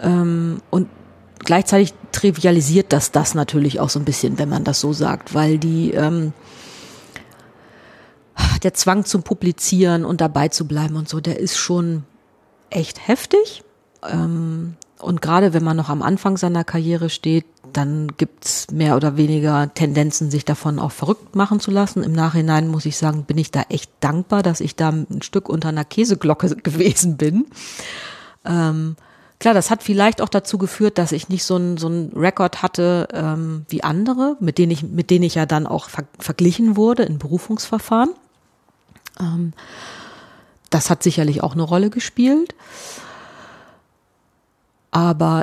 Ähm, und gleichzeitig trivialisiert das das natürlich auch so ein bisschen, wenn man das so sagt, weil die ähm, der Zwang zum Publizieren und dabei zu bleiben und so, der ist schon echt heftig. Und gerade wenn man noch am Anfang seiner Karriere steht, dann gibt's mehr oder weniger Tendenzen, sich davon auch verrückt machen zu lassen. Im Nachhinein muss ich sagen, bin ich da echt dankbar, dass ich da ein Stück unter einer Käseglocke gewesen bin. Ähm, klar, das hat vielleicht auch dazu geführt, dass ich nicht so ein so ein Rekord hatte ähm, wie andere, mit denen ich mit denen ich ja dann auch ver verglichen wurde in Berufungsverfahren. Ähm, das hat sicherlich auch eine Rolle gespielt. Aber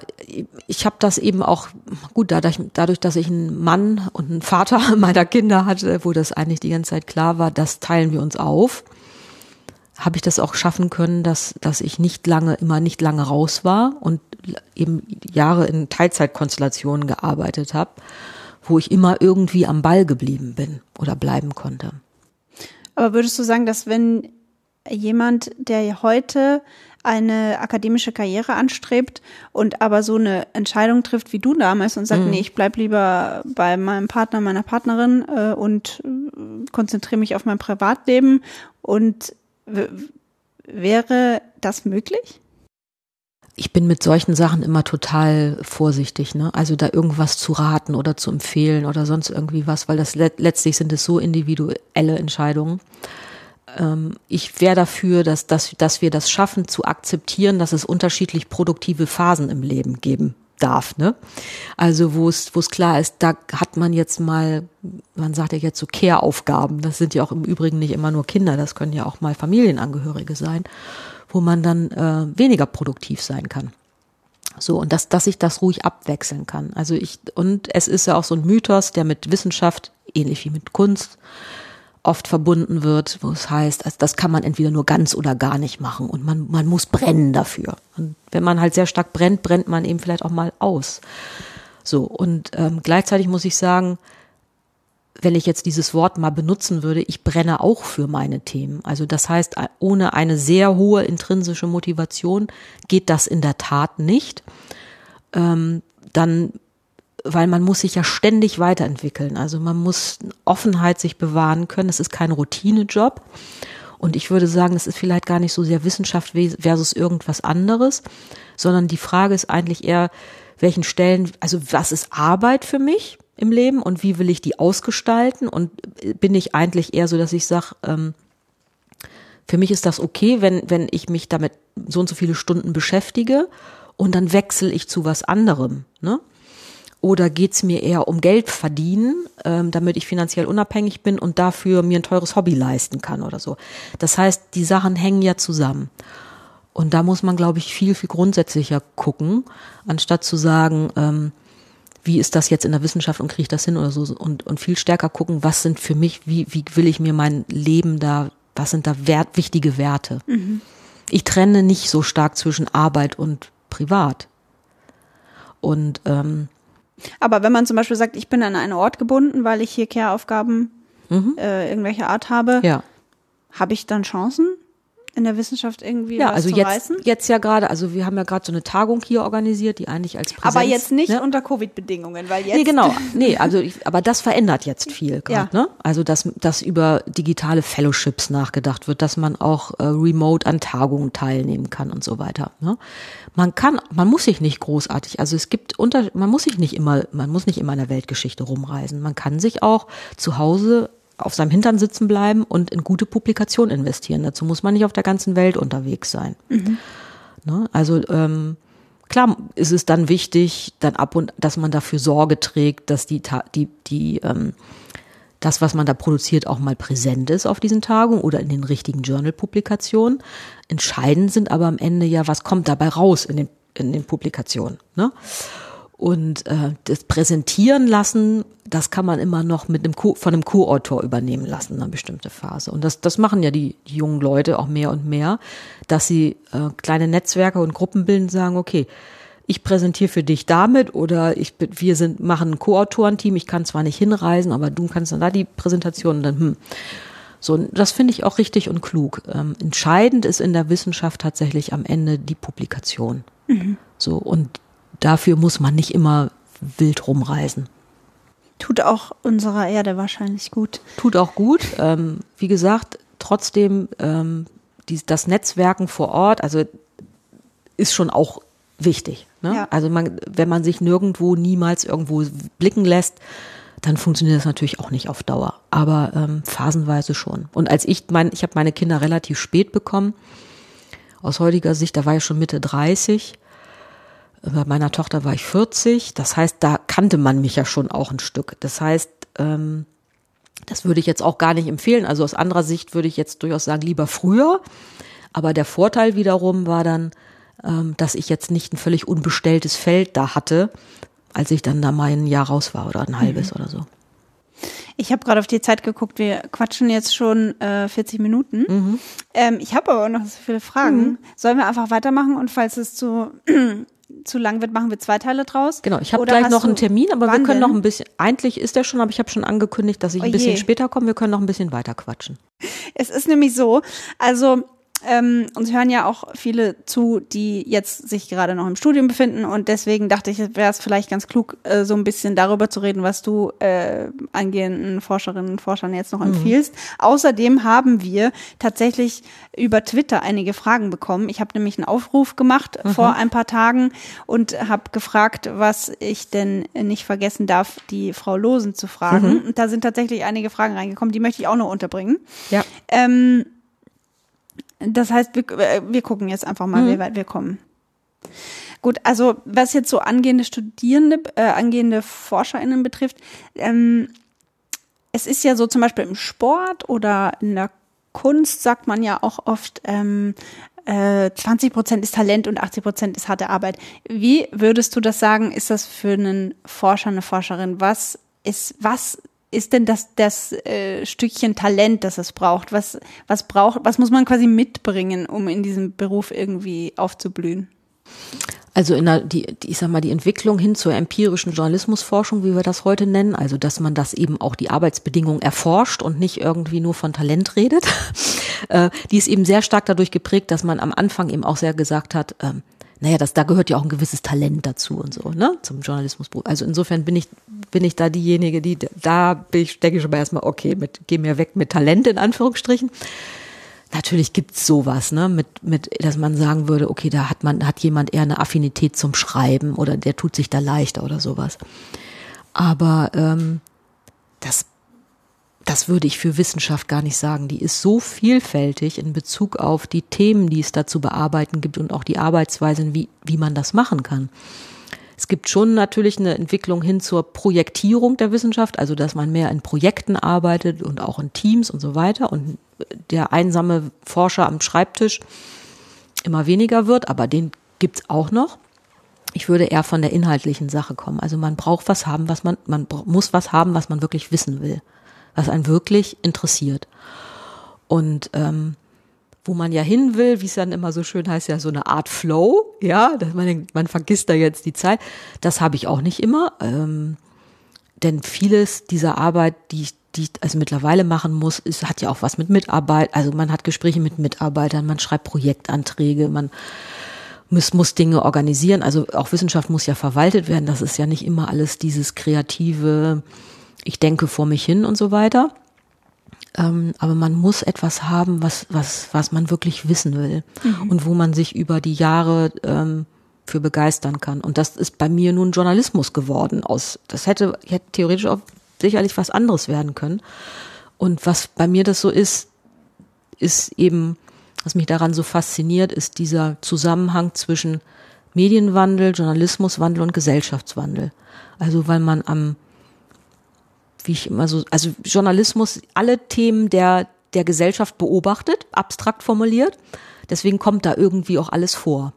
ich habe das eben auch, gut, dadurch, dadurch, dass ich einen Mann und einen Vater meiner Kinder hatte, wo das eigentlich die ganze Zeit klar war, das teilen wir uns auf habe ich das auch schaffen können, dass, dass ich nicht lange, immer nicht lange raus war und eben Jahre in Teilzeitkonstellationen gearbeitet habe, wo ich immer irgendwie am Ball geblieben bin oder bleiben konnte. Aber würdest du sagen, dass wenn jemand, der heute eine akademische Karriere anstrebt und aber so eine Entscheidung trifft wie du damals und sagt, mhm. nee, ich bleib lieber bei meinem Partner, meiner Partnerin äh, und äh, konzentriere mich auf mein Privatleben und wäre das möglich? Ich bin mit solchen Sachen immer total vorsichtig, ne? Also da irgendwas zu raten oder zu empfehlen oder sonst irgendwie was, weil das letztlich sind es so individuelle Entscheidungen. Ähm, ich wäre dafür, dass, dass, dass wir das schaffen zu akzeptieren, dass es unterschiedlich produktive Phasen im Leben geben darf, ne? Also wo es wo es klar ist, da hat man jetzt mal, man sagt ja jetzt so Care-Aufgaben. Das sind ja auch im Übrigen nicht immer nur Kinder, das können ja auch mal Familienangehörige sein, wo man dann äh, weniger produktiv sein kann. So, und dass, dass ich das ruhig abwechseln kann. Also ich, und es ist ja auch so ein Mythos, der mit Wissenschaft, ähnlich wie mit Kunst, oft verbunden wird, wo es heißt, also das kann man entweder nur ganz oder gar nicht machen und man, man muss brennen dafür. Und wenn man halt sehr stark brennt, brennt man eben vielleicht auch mal aus. So, und ähm, gleichzeitig muss ich sagen, wenn ich jetzt dieses Wort mal benutzen würde, ich brenne auch für meine Themen. Also das heißt, ohne eine sehr hohe intrinsische Motivation geht das in der Tat nicht. Ähm, dann weil man muss sich ja ständig weiterentwickeln. Also man muss Offenheit sich bewahren können. Es ist kein Routinejob. Und ich würde sagen, es ist vielleicht gar nicht so sehr Wissenschaft versus irgendwas anderes, sondern die Frage ist eigentlich eher, welchen Stellen, also was ist Arbeit für mich im Leben und wie will ich die ausgestalten? Und bin ich eigentlich eher so, dass ich sage, ähm, für mich ist das okay, wenn, wenn ich mich damit so und so viele Stunden beschäftige und dann wechsle ich zu was anderem. Ne? Oder geht's mir eher um Geld verdienen, ähm, damit ich finanziell unabhängig bin und dafür mir ein teures Hobby leisten kann oder so. Das heißt, die Sachen hängen ja zusammen. Und da muss man, glaube ich, viel, viel grundsätzlicher gucken, anstatt zu sagen, ähm, wie ist das jetzt in der Wissenschaft und kriege ich das hin oder so und, und viel stärker gucken, was sind für mich, wie, wie will ich mir mein Leben da, was sind da wert, wichtige Werte. Mhm. Ich trenne nicht so stark zwischen Arbeit und Privat. Und ähm, aber wenn man zum Beispiel sagt, ich bin an einen Ort gebunden, weil ich hier Care-Aufgaben mhm. äh, irgendwelcher Art habe, ja. habe ich dann Chancen? In der Wissenschaft irgendwie ja, was also zu jetzt, reißen? jetzt ja gerade, also wir haben ja gerade so eine Tagung hier organisiert, die eigentlich als Präsenz, Aber jetzt nicht ne? unter Covid-Bedingungen, weil jetzt. Nee, genau. Nee, also ich, aber das verändert jetzt viel gerade, Ja. ne? Also dass, dass über digitale Fellowships nachgedacht wird, dass man auch äh, remote an Tagungen teilnehmen kann und so weiter. Ne? Man kann, man muss sich nicht großartig, also es gibt unter, man muss sich nicht immer, man muss nicht immer in der Weltgeschichte rumreisen. Man kann sich auch zu Hause auf seinem Hintern sitzen bleiben und in gute Publikation investieren. Dazu muss man nicht auf der ganzen Welt unterwegs sein. Ne? Also ähm, klar ist es dann wichtig, dann ab und dass man dafür Sorge trägt, dass die die die ähm, das, was man da produziert, auch mal präsent ist auf diesen Tagungen oder in den richtigen Journal-Publikationen. Entscheidend sind aber am Ende ja, was kommt dabei raus in den, in den Publikationen. Ne? Und äh, das Präsentieren lassen, das kann man immer noch mit einem Co von einem Co-Autor übernehmen lassen, eine bestimmte Phase. Und das, das machen ja die, die jungen Leute auch mehr und mehr, dass sie äh, kleine Netzwerke und Gruppen bilden und sagen, okay, ich präsentiere für dich damit oder ich wir sind machen ein Co-Autorenteam, ich kann zwar nicht hinreisen, aber du kannst dann da die Präsentation dann hm. So, das finde ich auch richtig und klug. Ähm, entscheidend ist in der Wissenschaft tatsächlich am Ende die Publikation. So, und dafür muss man nicht immer wild rumreisen. Tut auch unserer Erde wahrscheinlich gut. Tut auch gut. Ähm, wie gesagt, trotzdem ähm, die, das Netzwerken vor Ort, also ist schon auch wichtig. Ne? Ja. Also man, wenn man sich nirgendwo niemals irgendwo blicken lässt, dann funktioniert das natürlich auch nicht auf Dauer, aber ähm, phasenweise schon. Und als ich mein, ich habe meine Kinder relativ spät bekommen. Aus heutiger Sicht, da war ich schon Mitte 30. Bei meiner Tochter war ich 40. Das heißt, da kannte man mich ja schon auch ein Stück. Das heißt, ähm, das würde ich jetzt auch gar nicht empfehlen. Also aus anderer Sicht würde ich jetzt durchaus sagen, lieber früher. Aber der Vorteil wiederum war dann, ähm, dass ich jetzt nicht ein völlig unbestelltes Feld da hatte, als ich dann da mal ein Jahr raus war oder ein halbes oder so. Ich habe gerade auf die Zeit geguckt, wir quatschen jetzt schon äh, 40 Minuten. Mhm. Ähm, ich habe aber noch so viele Fragen. Sollen wir einfach weitermachen und falls es zu, zu lang wird, machen wir zwei Teile draus? Genau, ich habe gleich noch einen Termin, aber wir können noch ein bisschen, eigentlich ist der schon, aber ich habe schon angekündigt, dass ich Oh ein bisschen je. später komme. Wir können noch ein bisschen weiter quatschen. Es ist nämlich so, also ähm, uns hören ja auch viele zu, die jetzt sich gerade noch im Studium befinden und deswegen dachte ich, wäre es vielleicht ganz klug, äh, so ein bisschen darüber zu reden, was du äh, angehenden Forscherinnen und Forschern jetzt noch empfiehlst. Außerdem haben wir tatsächlich über Twitter einige Fragen bekommen. Ich habe nämlich einen Aufruf gemacht vor ein paar Tagen und habe gefragt, was ich denn nicht vergessen darf, die Frau Losen zu fragen. Und da sind tatsächlich einige Fragen reingekommen, die möchte ich auch noch unterbringen. Ja. Ähm, das heißt, wir, äh, wir gucken jetzt einfach mal, wie weit wir kommen. Gut, also was jetzt so angehende Studierende, äh, angehende ForscherInnen betrifft, ähm, es ist ja so zum Beispiel im Sport oder in der Kunst sagt man ja auch oft, ähm, äh, 20 Prozent ist Talent und 80 Prozent ist harte Arbeit. Wie würdest du das sagen? Ist das für einen Forscher, eine Forscherin? Was ist, was ist denn das, das äh, Stückchen Talent, das es braucht? Was, was braucht, was muss man quasi mitbringen, um in diesem Beruf irgendwie aufzublühen? Also in der, die, ich sag mal, die Entwicklung hin zur empirischen Journalismusforschung, wie wir das heute nennen, also dass man das eben auch die Arbeitsbedingungen erforscht und nicht irgendwie nur von Talent redet, äh, die ist eben sehr stark dadurch geprägt, dass man am Anfang eben auch sehr gesagt hat, ähm, naja, das, da gehört ja auch ein gewisses Talent dazu und so, ne, zum Journalismusberuf. Also insofern bin ich, bin ich da diejenige, die, da bin ich, denke ich schon mal erstmal, okay, mit, geh mir weg mit Talent in Anführungsstrichen. Natürlich gibt's sowas, ne, mit, mit, dass man sagen würde, okay, da hat man, hat jemand eher eine Affinität zum Schreiben oder der tut sich da leichter oder sowas. Aber ähm, das, das würde ich für Wissenschaft gar nicht sagen. Die ist so vielfältig in Bezug auf die Themen, die es da zu bearbeiten gibt und auch die Arbeitsweisen, wie, wie man das machen kann. Es gibt schon natürlich eine Entwicklung hin zur Projektierung der Wissenschaft, also dass man mehr in Projekten arbeitet und auch in Teams und so weiter. Und der einsame Forscher am Schreibtisch, immer weniger wird, aber den gibt's auch noch. Ich würde eher von der inhaltlichen Sache kommen. Also man braucht was haben, was man, man muss was haben, was man wirklich wissen will, was einen wirklich interessiert. Und ähm, wo man ja hin will, wie es dann immer so schön heißt, ja so eine Art Flow, ja, dass man denkt, man vergisst da jetzt die Zeit. Das habe ich auch nicht immer, ähm, denn vieles dieser Arbeit, die ich die ich also mittlerweile machen muss, ist, hat ja auch was mit Mitarbeit. Also man hat Gespräche mit Mitarbeitern, man schreibt Projektanträge, man muss, muss Dinge organisieren. Also auch Wissenschaft muss ja verwaltet werden. Das ist ja nicht immer alles dieses kreative, ich denke vor mich hin und so weiter. Ähm, aber man muss etwas haben, was, was, was man wirklich wissen will mhm. und wo man sich über die Jahre ähm, für begeistern kann. Und das ist bei mir nun Journalismus geworden. Aus, das hätte, hätte theoretisch auch sicherlich was anderes werden können. Und was bei mir das so ist, ist eben, was mich daran so fasziniert, ist dieser Zusammenhang zwischen Medienwandel, Journalismuswandel und Gesellschaftswandel. Also weil man am, wie ich immer so, also Journalismus alle Themen der, der Gesellschaft beobachtet, abstrakt formuliert. Deswegen kommt da irgendwie auch alles vor.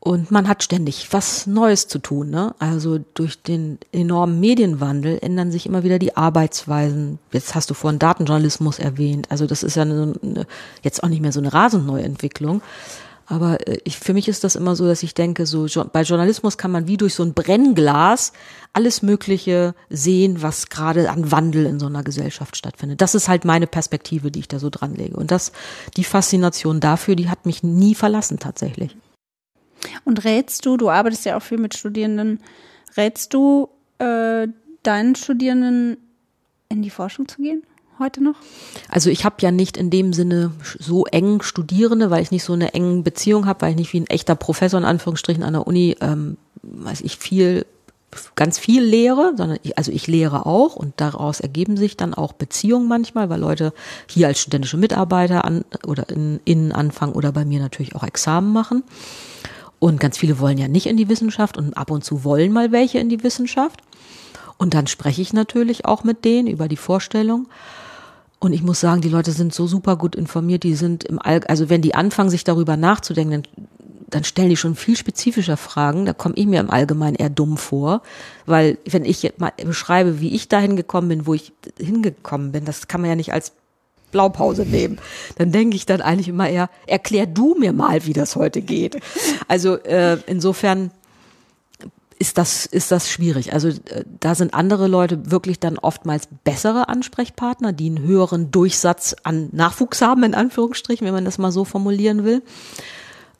Und man hat ständig was Neues zu tun. Ne? Also durch den enormen Medienwandel ändern sich immer wieder die Arbeitsweisen. Jetzt hast du vorhin Datenjournalismus erwähnt. Also das ist ja eine, eine, jetzt auch nicht mehr so eine rasend neue Entwicklung. Aber äh, ich, für mich ist das immer so, dass ich denke, so bei Journalismus kann man wie durch so ein Brennglas alles Mögliche sehen, was gerade an Wandel in so einer Gesellschaft stattfindet. Das ist halt meine Perspektive, die ich da so dran lege. Und das, die Faszination dafür, die hat mich nie verlassen tatsächlich. Und rätst du, du arbeitest ja auch viel mit Studierenden, rätst du äh, deinen Studierenden in die Forschung zu gehen? Heute noch? Also ich habe ja nicht in dem Sinne so eng Studierende, weil ich nicht so eine enge Beziehung habe, weil ich nicht wie ein echter Professor in Anführungsstrichen an der Uni, ähm, weiß ich viel, ganz viel lehre, sondern ich, also ich lehre auch und daraus ergeben sich dann auch Beziehungen manchmal, weil Leute hier als studentische Mitarbeiter an oder in, innen anfangen oder bei mir natürlich auch Examen machen. Und ganz viele wollen ja nicht in die Wissenschaft und ab und zu wollen mal welche in die Wissenschaft. Und dann spreche ich natürlich auch mit denen über die Vorstellung. Und ich muss sagen, die Leute sind so super gut informiert, die sind im All, also wenn die anfangen, sich darüber nachzudenken, dann, dann stellen die schon viel spezifischer Fragen. Da komme ich mir im Allgemeinen eher dumm vor. Weil wenn ich jetzt mal beschreibe, wie ich dahin gekommen bin, wo ich hingekommen bin, das kann man ja nicht als Blaupause nehmen. Dann denke ich dann eigentlich immer eher, erklär du mir mal, wie das heute geht. Also äh, insofern ist das, ist das schwierig. Also äh, da sind andere Leute wirklich dann oftmals bessere Ansprechpartner, die einen höheren Durchsatz an Nachwuchs haben, in Anführungsstrichen, wenn man das mal so formulieren will.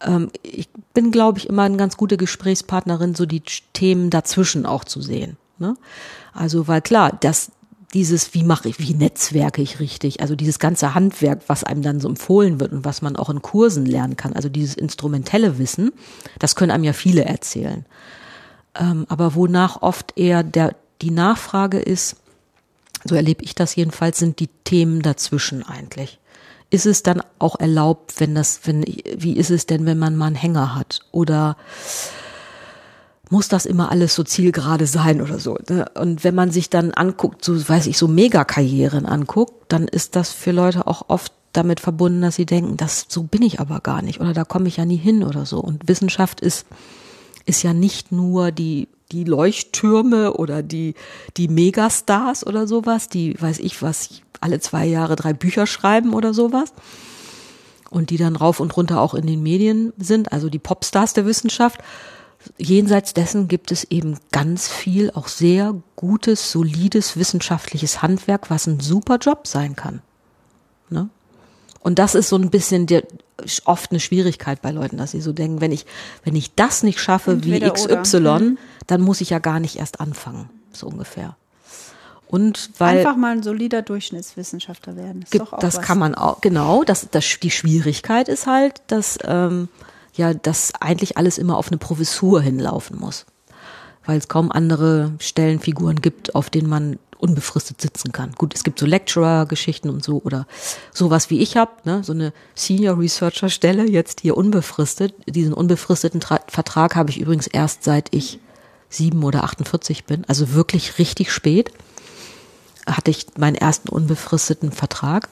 Ähm, ich bin, glaube ich, immer eine ganz gute Gesprächspartnerin, so die Themen dazwischen auch zu sehen. Ne? Also, weil klar, das, dieses, wie mache ich, wie netzwerke ich richtig, also dieses ganze Handwerk, was einem dann so empfohlen wird und was man auch in Kursen lernen kann, also dieses instrumentelle Wissen, das können einem ja viele erzählen. Ähm, aber wonach oft eher der, die Nachfrage ist, so erlebe ich das jedenfalls, sind die Themen dazwischen eigentlich. Ist es dann auch erlaubt, wenn das, wenn, wie ist es denn, wenn man mal einen Hänger hat? Oder muss das immer alles so zielgerade sein oder so. Ne? Und wenn man sich dann anguckt, so weiß ich, so Megakarrieren anguckt, dann ist das für Leute auch oft damit verbunden, dass sie denken, das so bin ich aber gar nicht oder da komme ich ja nie hin oder so. Und Wissenschaft ist ist ja nicht nur die die Leuchttürme oder die die Megastars oder sowas, die weiß ich was alle zwei Jahre drei Bücher schreiben oder sowas und die dann rauf und runter auch in den Medien sind, also die Popstars der Wissenschaft, jenseits dessen gibt es eben ganz viel auch sehr gutes, solides wissenschaftliches Handwerk, was ein super Job sein kann. Ne? Und das ist so ein bisschen der, oft eine Schwierigkeit bei Leuten, dass sie so denken, wenn ich, wenn ich das nicht schaffe Entweder wie XY, oder. Mhm. dann muss ich ja gar nicht erst anfangen, so ungefähr. Und weil einfach mal ein solider Durchschnittswissenschaftler werden. Ist gibt, das was. kann man auch genau. Das, das die Schwierigkeit ist halt, dass ähm, ja, dass eigentlich alles immer auf eine Professur hinlaufen muss. Weil es kaum andere Stellenfiguren gibt, auf denen man unbefristet sitzen kann. Gut, es gibt so Lecturer-Geschichten und so oder sowas wie ich habe, ne, so eine Senior Researcher Stelle jetzt hier unbefristet. Diesen unbefristeten Tra Vertrag habe ich übrigens erst seit ich sieben oder 48 bin, also wirklich richtig spät hatte ich meinen ersten unbefristeten Vertrag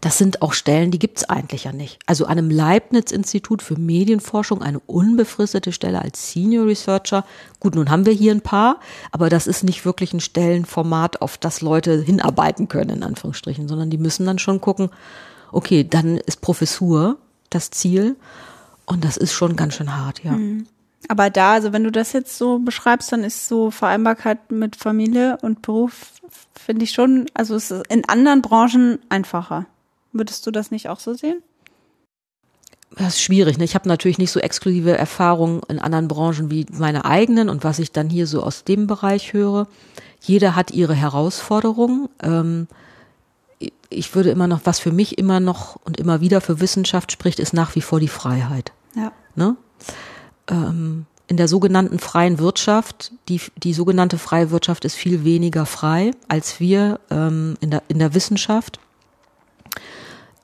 Das sind auch Stellen, die gibt's eigentlich ja nicht. Also an einem Leibniz-Institut für Medienforschung eine unbefristete Stelle als Senior Researcher. Gut, nun haben wir hier ein paar, aber das ist nicht wirklich ein Stellenformat, auf das Leute hinarbeiten können, in Anführungsstrichen, sondern die müssen dann schon gucken, okay, dann ist Professur das Ziel und das ist schon ganz schön hart, ja. Mhm. Aber da, also wenn du das jetzt so beschreibst, dann ist so Vereinbarkeit mit Familie und Beruf, finde ich schon, also es ist in anderen Branchen einfacher. Würdest du das nicht auch so sehen? Das ist schwierig. Ne? Ich habe natürlich nicht so exklusive Erfahrungen in anderen Branchen wie meine eigenen und was ich dann hier so aus dem Bereich höre. Jeder hat ihre Herausforderungen. Ähm, ich würde immer noch, was für mich immer noch und immer wieder für Wissenschaft spricht, ist nach wie vor die Freiheit. Ja. Ne? Ähm, in der sogenannten freien Wirtschaft, die, die sogenannte freie Wirtschaft ist viel weniger frei als wir ähm, in, der, in der Wissenschaft,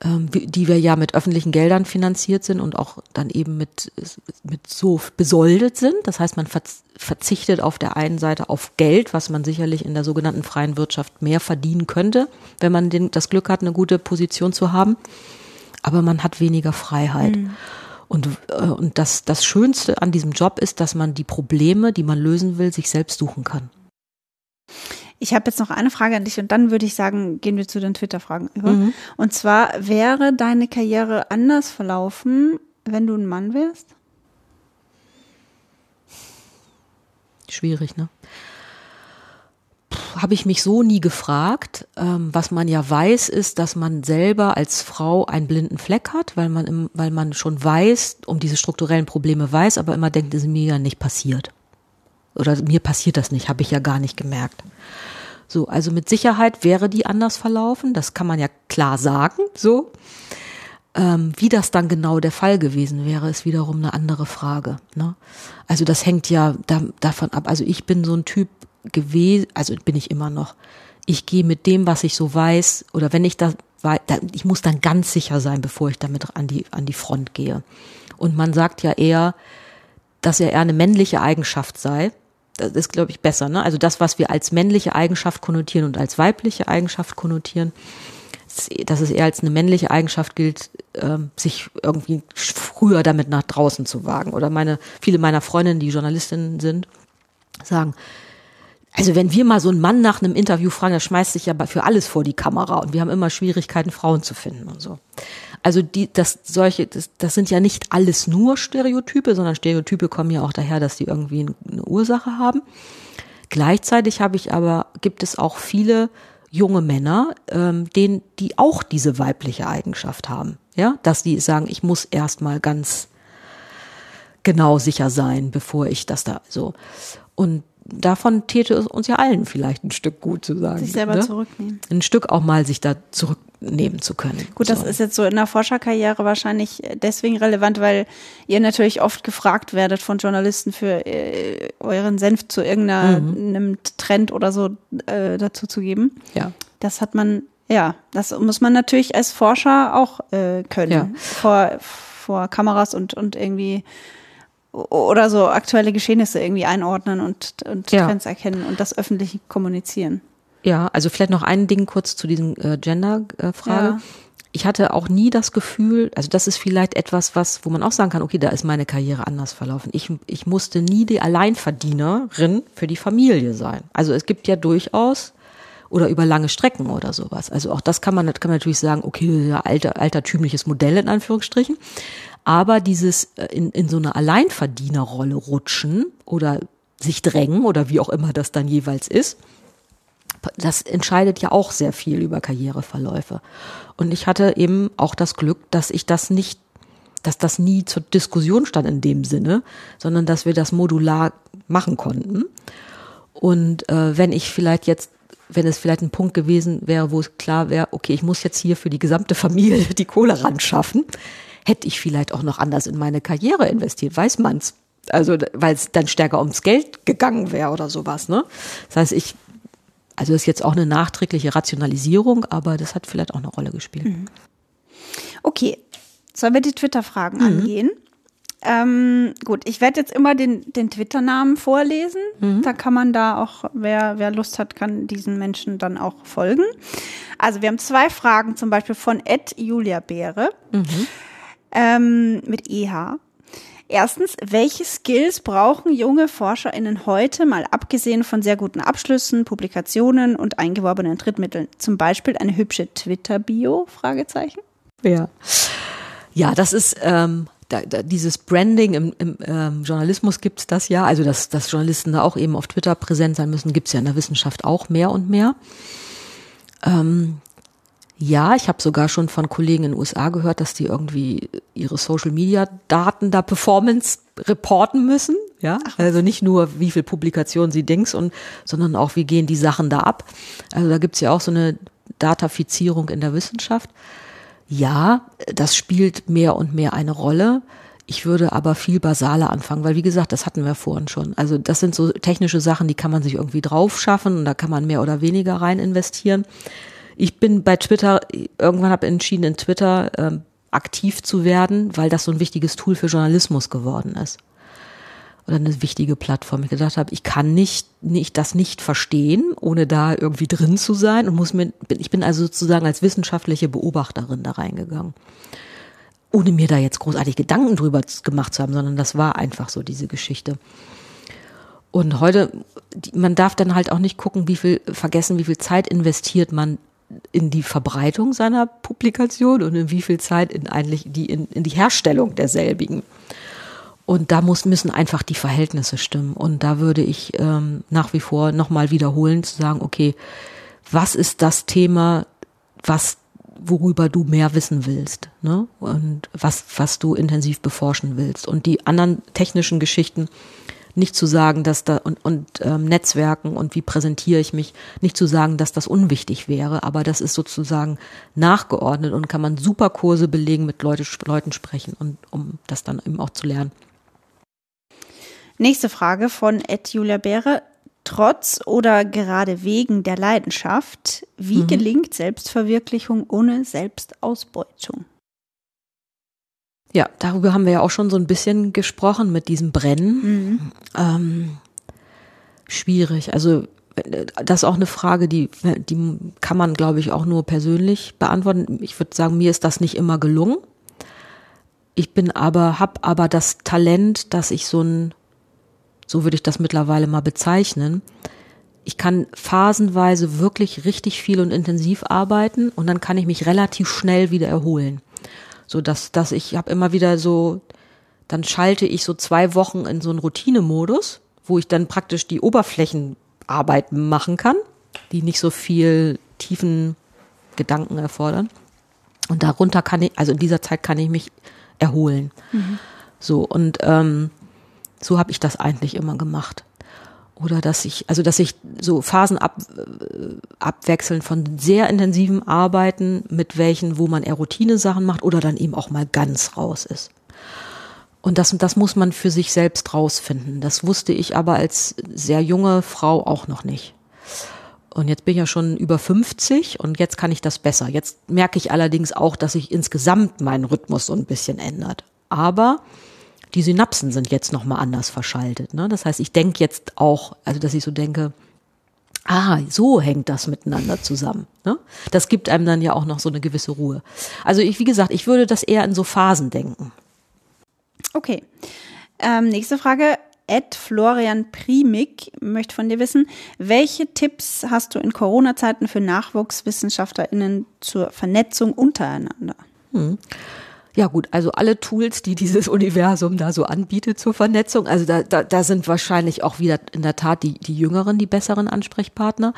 ähm, die wir ja mit öffentlichen Geldern finanziert sind und auch dann eben mit, mit so besoldet sind. Das heißt, man verzichtet auf der einen Seite auf Geld, was man sicherlich in der sogenannten freien Wirtschaft mehr verdienen könnte, wenn man den, das Glück hat, eine gute Position zu haben. Aber man hat weniger Freiheit. Mhm. Und, äh, und das, das Schönste an diesem Job ist, dass man die Probleme, die man lösen will, sich selbst suchen kann. Ich habe jetzt noch eine Frage an dich und dann würde ich sagen, gehen wir zu den Twitter-Fragen über. Mhm. Und zwar, wäre deine Karriere anders verlaufen, wenn du ein Mann wärst? Schwierig, ne? Habe ich mich so nie gefragt. Ähm, was man ja weiß, ist, dass man selber als Frau einen blinden Fleck hat, weil man, im, weil man schon weiß, um diese strukturellen Probleme weiß, aber immer denkt, es ist mir ja nicht passiert. Oder mir passiert das nicht, habe ich ja gar nicht gemerkt. So, also mit Sicherheit wäre die anders verlaufen, das kann man ja klar sagen, so. Ähm, wie das dann genau der Fall gewesen wäre, ist wiederum eine andere Frage. Ne? Also das hängt ja da, davon ab. Also ich bin so ein Typ, gewesen, also bin ich immer noch. Ich gehe mit dem, was ich so weiß, oder wenn ich da, ich muss dann ganz sicher sein, bevor ich damit an die, an die Front gehe. Und man sagt ja eher, dass er eher eine männliche Eigenschaft sei. Das ist, glaube ich, besser. Ne? Also das, was wir als männliche Eigenschaft konnotieren und als weibliche Eigenschaft konnotieren, dass es eher als eine männliche Eigenschaft gilt, ähm, sich irgendwie früher damit nach draußen zu wagen. Oder meine, viele meiner Freundinnen, die Journalistinnen sind, sagen, also wenn wir mal so einen Mann nach einem Interview fragen, der schmeißt sich ja für alles vor die Kamera und wir haben immer Schwierigkeiten, Frauen zu finden und so. Also die, das solche, das, das sind ja nicht alles nur Stereotype, sondern Stereotype kommen ja auch daher, dass die irgendwie eine Ursache haben. Gleichzeitig habe ich aber, gibt es auch viele junge Männer, ähm, denen, die auch diese weibliche Eigenschaft haben. Ja, dass die sagen, ich muss erstmal ganz genau sicher sein, bevor ich das da so. Und davon täte es uns ja allen vielleicht ein Stück gut zu sagen. Sich selber ne? zurücknehmen. Ein Stück auch mal sich da zurücknehmen zu können. Gut, so. das ist jetzt so in der Forscherkarriere wahrscheinlich deswegen relevant, weil ihr natürlich oft gefragt werdet von Journalisten für äh, euren Senf zu irgendeinem mhm. Trend oder so äh, dazu zu geben. Ja. Das hat man, ja, das muss man natürlich als Forscher auch äh, können. Ja. Vor, vor Kameras und, und irgendwie oder so aktuelle Geschehnisse irgendwie einordnen und, und ja. Trends erkennen und das öffentlich kommunizieren. Ja, also vielleicht noch ein Ding kurz zu diesem äh, Gender-Frage. Ja. Ich hatte auch nie das Gefühl, also das ist vielleicht etwas, was, wo man auch sagen kann, okay, da ist meine Karriere anders verlaufen. Ich, ich musste nie die Alleinverdienerin für die Familie sein. Also es gibt ja durchaus oder über lange Strecken oder sowas. Also auch das kann man, kann man natürlich sagen, okay, alter, altertümliches Modell in Anführungsstrichen. Aber dieses äh, in, in so eine Alleinverdienerrolle rutschen oder sich drängen oder wie auch immer das dann jeweils ist, das entscheidet ja auch sehr viel über Karriereverläufe. Und ich hatte eben auch das Glück, dass ich das nicht, dass das nie zur Diskussion stand in dem Sinne, sondern dass wir das modular machen konnten. Und äh, wenn ich vielleicht jetzt, wenn es vielleicht ein Punkt gewesen wäre, wo es klar wäre, okay, ich muss jetzt hier für die gesamte Familie die Kohle ran schaffen, hätte ich vielleicht auch noch anders in meine Karriere investiert, weiß man's. Also, weil es dann stärker ums Geld gegangen wäre oder sowas, ne? Das heißt, ich, also das ist jetzt auch eine nachträgliche Rationalisierung, aber das hat vielleicht auch eine Rolle gespielt. Mhm. Okay. Sollen wir die Twitter-Fragen mhm. angehen? Ähm, gut, ich werde jetzt immer den, den Twitter-Namen vorlesen. Mhm. Da kann man da auch, wer, wer Lust hat, kann diesen Menschen dann auch folgen. Also wir haben zwei Fragen, zum Beispiel von Ed Julia Beere mhm. Ähm, mit EH. Erstens, welche Skills brauchen junge ForscherInnen heute, mal abgesehen von sehr guten Abschlüssen, Publikationen und eingeworbenen Drittmitteln? Zum Beispiel eine hübsche Twitter-Bio? Fragezeichen. Ja. Ja, das ist ähm, da, da, dieses Branding im, im ähm, Journalismus gibt's das ja, also dass, dass Journalisten da auch eben auf Twitter präsent sein müssen, gibt's ja in der Wissenschaft auch mehr und mehr. Ähm, ja, ich habe sogar schon von Kollegen in den USA gehört, dass die irgendwie ihre Social-Media-Daten da Performance reporten müssen. Ja, also nicht nur, wie viel Publikationen sie denkst und, sondern auch, wie gehen die Sachen da ab. Also da gibt's ja auch so eine Datafizierung in der Wissenschaft. Ja, das spielt mehr und mehr eine Rolle. Ich würde aber viel basaler anfangen, weil wie gesagt, das hatten wir vorhin schon. Also das sind so technische Sachen, die kann man sich irgendwie drauf schaffen und da kann man mehr oder weniger rein investieren. Ich bin bei Twitter, irgendwann habe entschieden, in Twitter ähm, aktiv zu werden, weil das so ein wichtiges Tool für Journalismus geworden ist. Oder eine wichtige Plattform. Ich gedacht habe, ich kann nicht, nicht das nicht verstehen, ohne da irgendwie drin zu sein und muss mir, ich bin also sozusagen als wissenschaftliche Beobachterin da reingegangen. Ohne mir da jetzt großartig Gedanken drüber gemacht zu haben, sondern das war einfach so diese Geschichte. Und heute, man darf dann halt auch nicht gucken, wie viel, vergessen, wie viel Zeit investiert man in die Verbreitung seiner Publikation und in wie viel Zeit in eigentlich die, in, in die Herstellung derselbigen. Und da muss, müssen einfach die Verhältnisse stimmen. Und da würde ich ähm, nach wie vor nochmal wiederholen, zu sagen, okay, was ist das Thema, was, worüber du mehr wissen willst, ne? Und was, was du intensiv beforschen willst. Und die anderen technischen Geschichten, nicht zu sagen, dass da und, und ähm, Netzwerken und wie präsentiere ich mich, nicht zu sagen, dass das unwichtig wäre, aber das ist sozusagen nachgeordnet und kann man super Kurse belegen, mit Leute, Leuten sprechen und um das dann eben auch zu lernen. Nächste Frage von Ed Julia Beere. Trotz oder gerade wegen der Leidenschaft, wie mhm. gelingt Selbstverwirklichung ohne Selbstausbeutung? Ja, darüber haben wir ja auch schon so ein bisschen gesprochen mit diesem Brennen. Mhm. Ähm, schwierig. Also das ist auch eine Frage, die, die kann man, glaube ich, auch nur persönlich beantworten. Ich würde sagen, mir ist das nicht immer gelungen. Ich bin aber, habe aber das Talent, dass ich so ein, so würde ich das mittlerweile mal bezeichnen. Ich kann phasenweise wirklich richtig viel und intensiv arbeiten und dann kann ich mich relativ schnell wieder erholen. So dass, dass ich habe immer wieder so, dann schalte ich so zwei Wochen in so einen Routinemodus, wo ich dann praktisch die Oberflächenarbeit machen kann, die nicht so viel tiefen Gedanken erfordern. Und darunter kann ich, also in dieser Zeit kann ich mich erholen. Mhm. So, und ähm, so habe ich das eigentlich immer gemacht oder dass ich, also dass ich so Phasen ab, äh, abwechseln von sehr intensiven Arbeiten mit welchen, wo man eher Routine-Sachen macht oder dann eben auch mal ganz raus ist. Und das, das muss man für sich selbst rausfinden. Das wusste ich aber als sehr junge Frau auch noch nicht. Und jetzt bin ich ja schon über 50 und jetzt kann ich das besser. Jetzt merke ich allerdings auch, dass sich insgesamt mein Rhythmus so ein bisschen ändert. Aber die Synapsen sind jetzt nochmal anders verschaltet. Ne? Das heißt, ich denke jetzt auch, also dass ich so denke, ah, so hängt das miteinander zusammen. Ne? Das gibt einem dann ja auch noch so eine gewisse Ruhe. Also ich, wie gesagt, ich würde das eher in so Phasen denken. Okay. Ähm, nächste Frage. Ed Florian Primig möchte von dir wissen, welche Tipps hast du in Corona-Zeiten für NachwuchswissenschaftlerInnen zur Vernetzung untereinander? Hm. Ja gut, also alle Tools, die dieses Universum da so anbietet zur Vernetzung, also da, da, da sind wahrscheinlich auch wieder in der Tat die, die Jüngeren die besseren Ansprechpartner.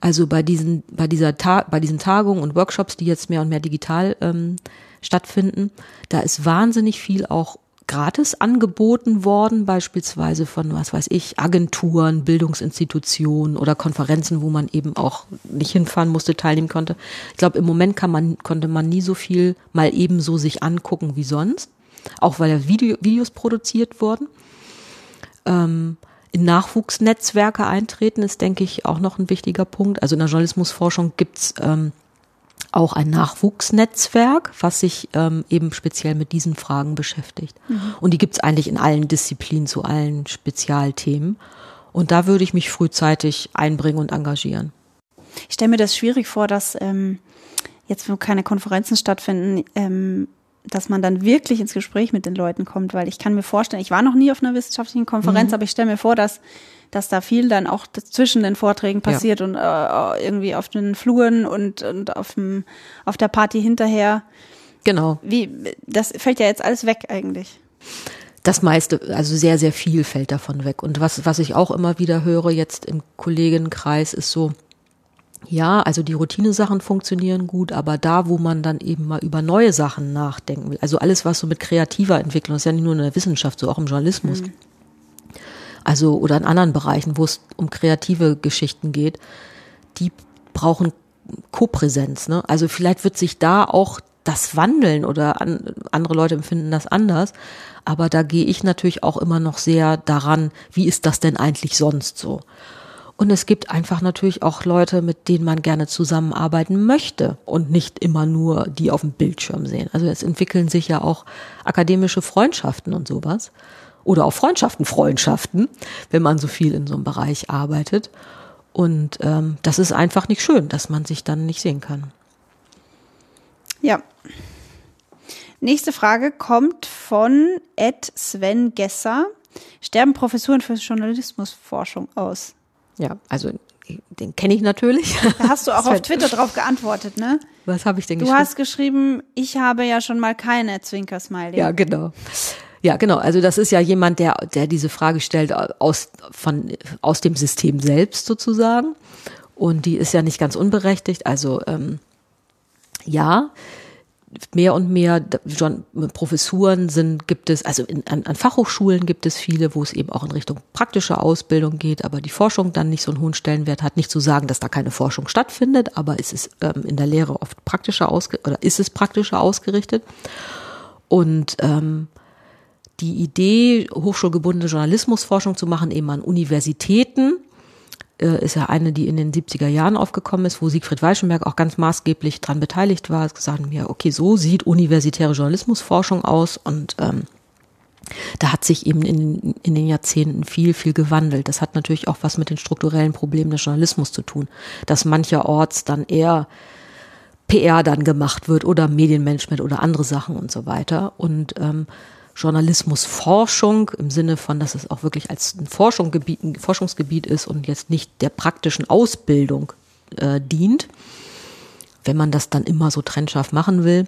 Also bei diesen, bei dieser Ta bei diesen Tagungen und Workshops, die jetzt mehr und mehr digital ähm, stattfinden, da ist wahnsinnig viel auch gratis angeboten worden, beispielsweise von, was weiß ich, Agenturen, Bildungsinstitutionen oder Konferenzen, wo man eben auch nicht hinfahren musste, teilnehmen konnte. Ich glaube, im Moment kann man, konnte man nie so viel mal ebenso sich angucken wie sonst, auch weil ja Video, Videos produziert wurden. Ähm, in Nachwuchsnetzwerke eintreten ist, denke ich, auch noch ein wichtiger Punkt. Also in der Journalismusforschung gibt's ähm, auch ein Nachwuchsnetzwerk, was sich ähm, eben speziell mit diesen Fragen beschäftigt. Mhm. Und die gibt's eigentlich in allen Disziplinen zu allen Spezialthemen. Und da würde ich mich frühzeitig einbringen und engagieren. Ich stelle mir das schwierig vor, dass ähm, jetzt, wo keine Konferenzen stattfinden, ähm, dass man dann wirklich ins Gespräch mit den Leuten kommt, weil ich kann mir vorstellen, ich war noch nie auf einer wissenschaftlichen Konferenz, mhm. aber ich stelle mir vor, dass dass da viel dann auch zwischen den Vorträgen passiert ja. und äh, irgendwie auf den Fluren und und auf dem auf der Party hinterher. Genau. Wie das fällt ja jetzt alles weg eigentlich. Das meiste, also sehr, sehr viel fällt davon weg. Und was, was ich auch immer wieder höre jetzt im Kollegenkreis ist so, ja, also die Routinesachen funktionieren gut, aber da, wo man dann eben mal über neue Sachen nachdenken will, also alles, was so mit kreativer Entwicklung, ist ja nicht nur in der Wissenschaft, so auch im Journalismus. Mhm. Also, oder in anderen Bereichen, wo es um kreative Geschichten geht, die brauchen Kopräsenz, ne? Also vielleicht wird sich da auch das wandeln oder an, andere Leute empfinden das anders. Aber da gehe ich natürlich auch immer noch sehr daran, wie ist das denn eigentlich sonst so? Und es gibt einfach natürlich auch Leute, mit denen man gerne zusammenarbeiten möchte und nicht immer nur die auf dem Bildschirm sehen. Also es entwickeln sich ja auch akademische Freundschaften und sowas. Oder auch Freundschaften, Freundschaften, wenn man so viel in so einem Bereich arbeitet. Und ähm, das ist einfach nicht schön, dass man sich dann nicht sehen kann. Ja. Nächste Frage kommt von Ed Sven Gesser. Sterben Professuren für Journalismusforschung aus? Ja, also den kenne ich natürlich. Da hast du auch auf Twitter drauf geantwortet, ne? Was habe ich denn du geschrieben? Du hast geschrieben, ich habe ja schon mal keine Zwinkersmiley. Ja, genau. Ja, genau. Also das ist ja jemand, der, der diese Frage stellt aus, von, aus dem System selbst sozusagen. Und die ist ja nicht ganz unberechtigt. Also ähm, ja, mehr und mehr schon Professuren sind, gibt es, also in, an, an, Fachhochschulen gibt es viele, wo es eben auch in Richtung praktische Ausbildung geht, aber die Forschung dann nicht so einen hohen Stellenwert hat. Nicht zu sagen, dass da keine Forschung stattfindet, aber es ist ähm, in der Lehre oft praktischer ausge oder ist es praktischer ausgerichtet. Und ähm, die Idee, hochschulgebundene Journalismusforschung zu machen, eben an Universitäten, äh, ist ja eine, die in den 70er Jahren aufgekommen ist, wo Siegfried Weichenberg auch ganz maßgeblich dran beteiligt war. Es gesagt mir, okay, so sieht universitäre Journalismusforschung aus und ähm, da hat sich eben in, in den Jahrzehnten viel, viel gewandelt. Das hat natürlich auch was mit den strukturellen Problemen des Journalismus zu tun, dass mancherorts dann eher PR dann gemacht wird oder Medienmanagement oder andere Sachen und so weiter. Und ähm, Journalismusforschung im Sinne von, dass es auch wirklich als ein, Forschungsgebiet, ein Forschungsgebiet ist und jetzt nicht der praktischen Ausbildung äh, dient, wenn man das dann immer so trennscharf machen will,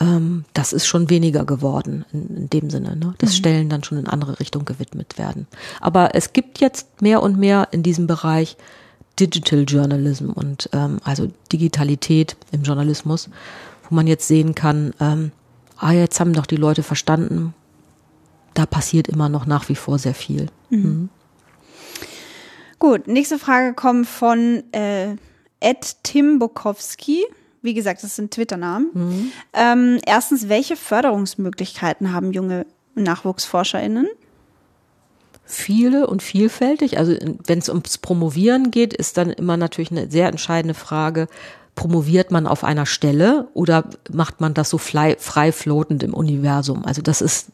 ähm, das ist schon weniger geworden in, in dem Sinne, ne? dass mhm. Stellen dann schon in andere Richtung gewidmet werden. Aber es gibt jetzt mehr und mehr in diesem Bereich Digital Journalism und ähm, also Digitalität im Journalismus, wo man jetzt sehen kann, ähm, ah, jetzt haben doch die Leute verstanden, da passiert immer noch nach wie vor sehr viel. Mhm. Mhm. Gut, nächste Frage kommt von äh, Ed Tim Bukowski. Wie gesagt, das sind Twitter-Namen. Mhm. Ähm, erstens, welche Förderungsmöglichkeiten haben junge NachwuchsforscherInnen? Viele und vielfältig. Also wenn es ums Promovieren geht, ist dann immer natürlich eine sehr entscheidende Frage, promoviert man auf einer Stelle oder macht man das so frei, frei floatend im Universum? Also das ist,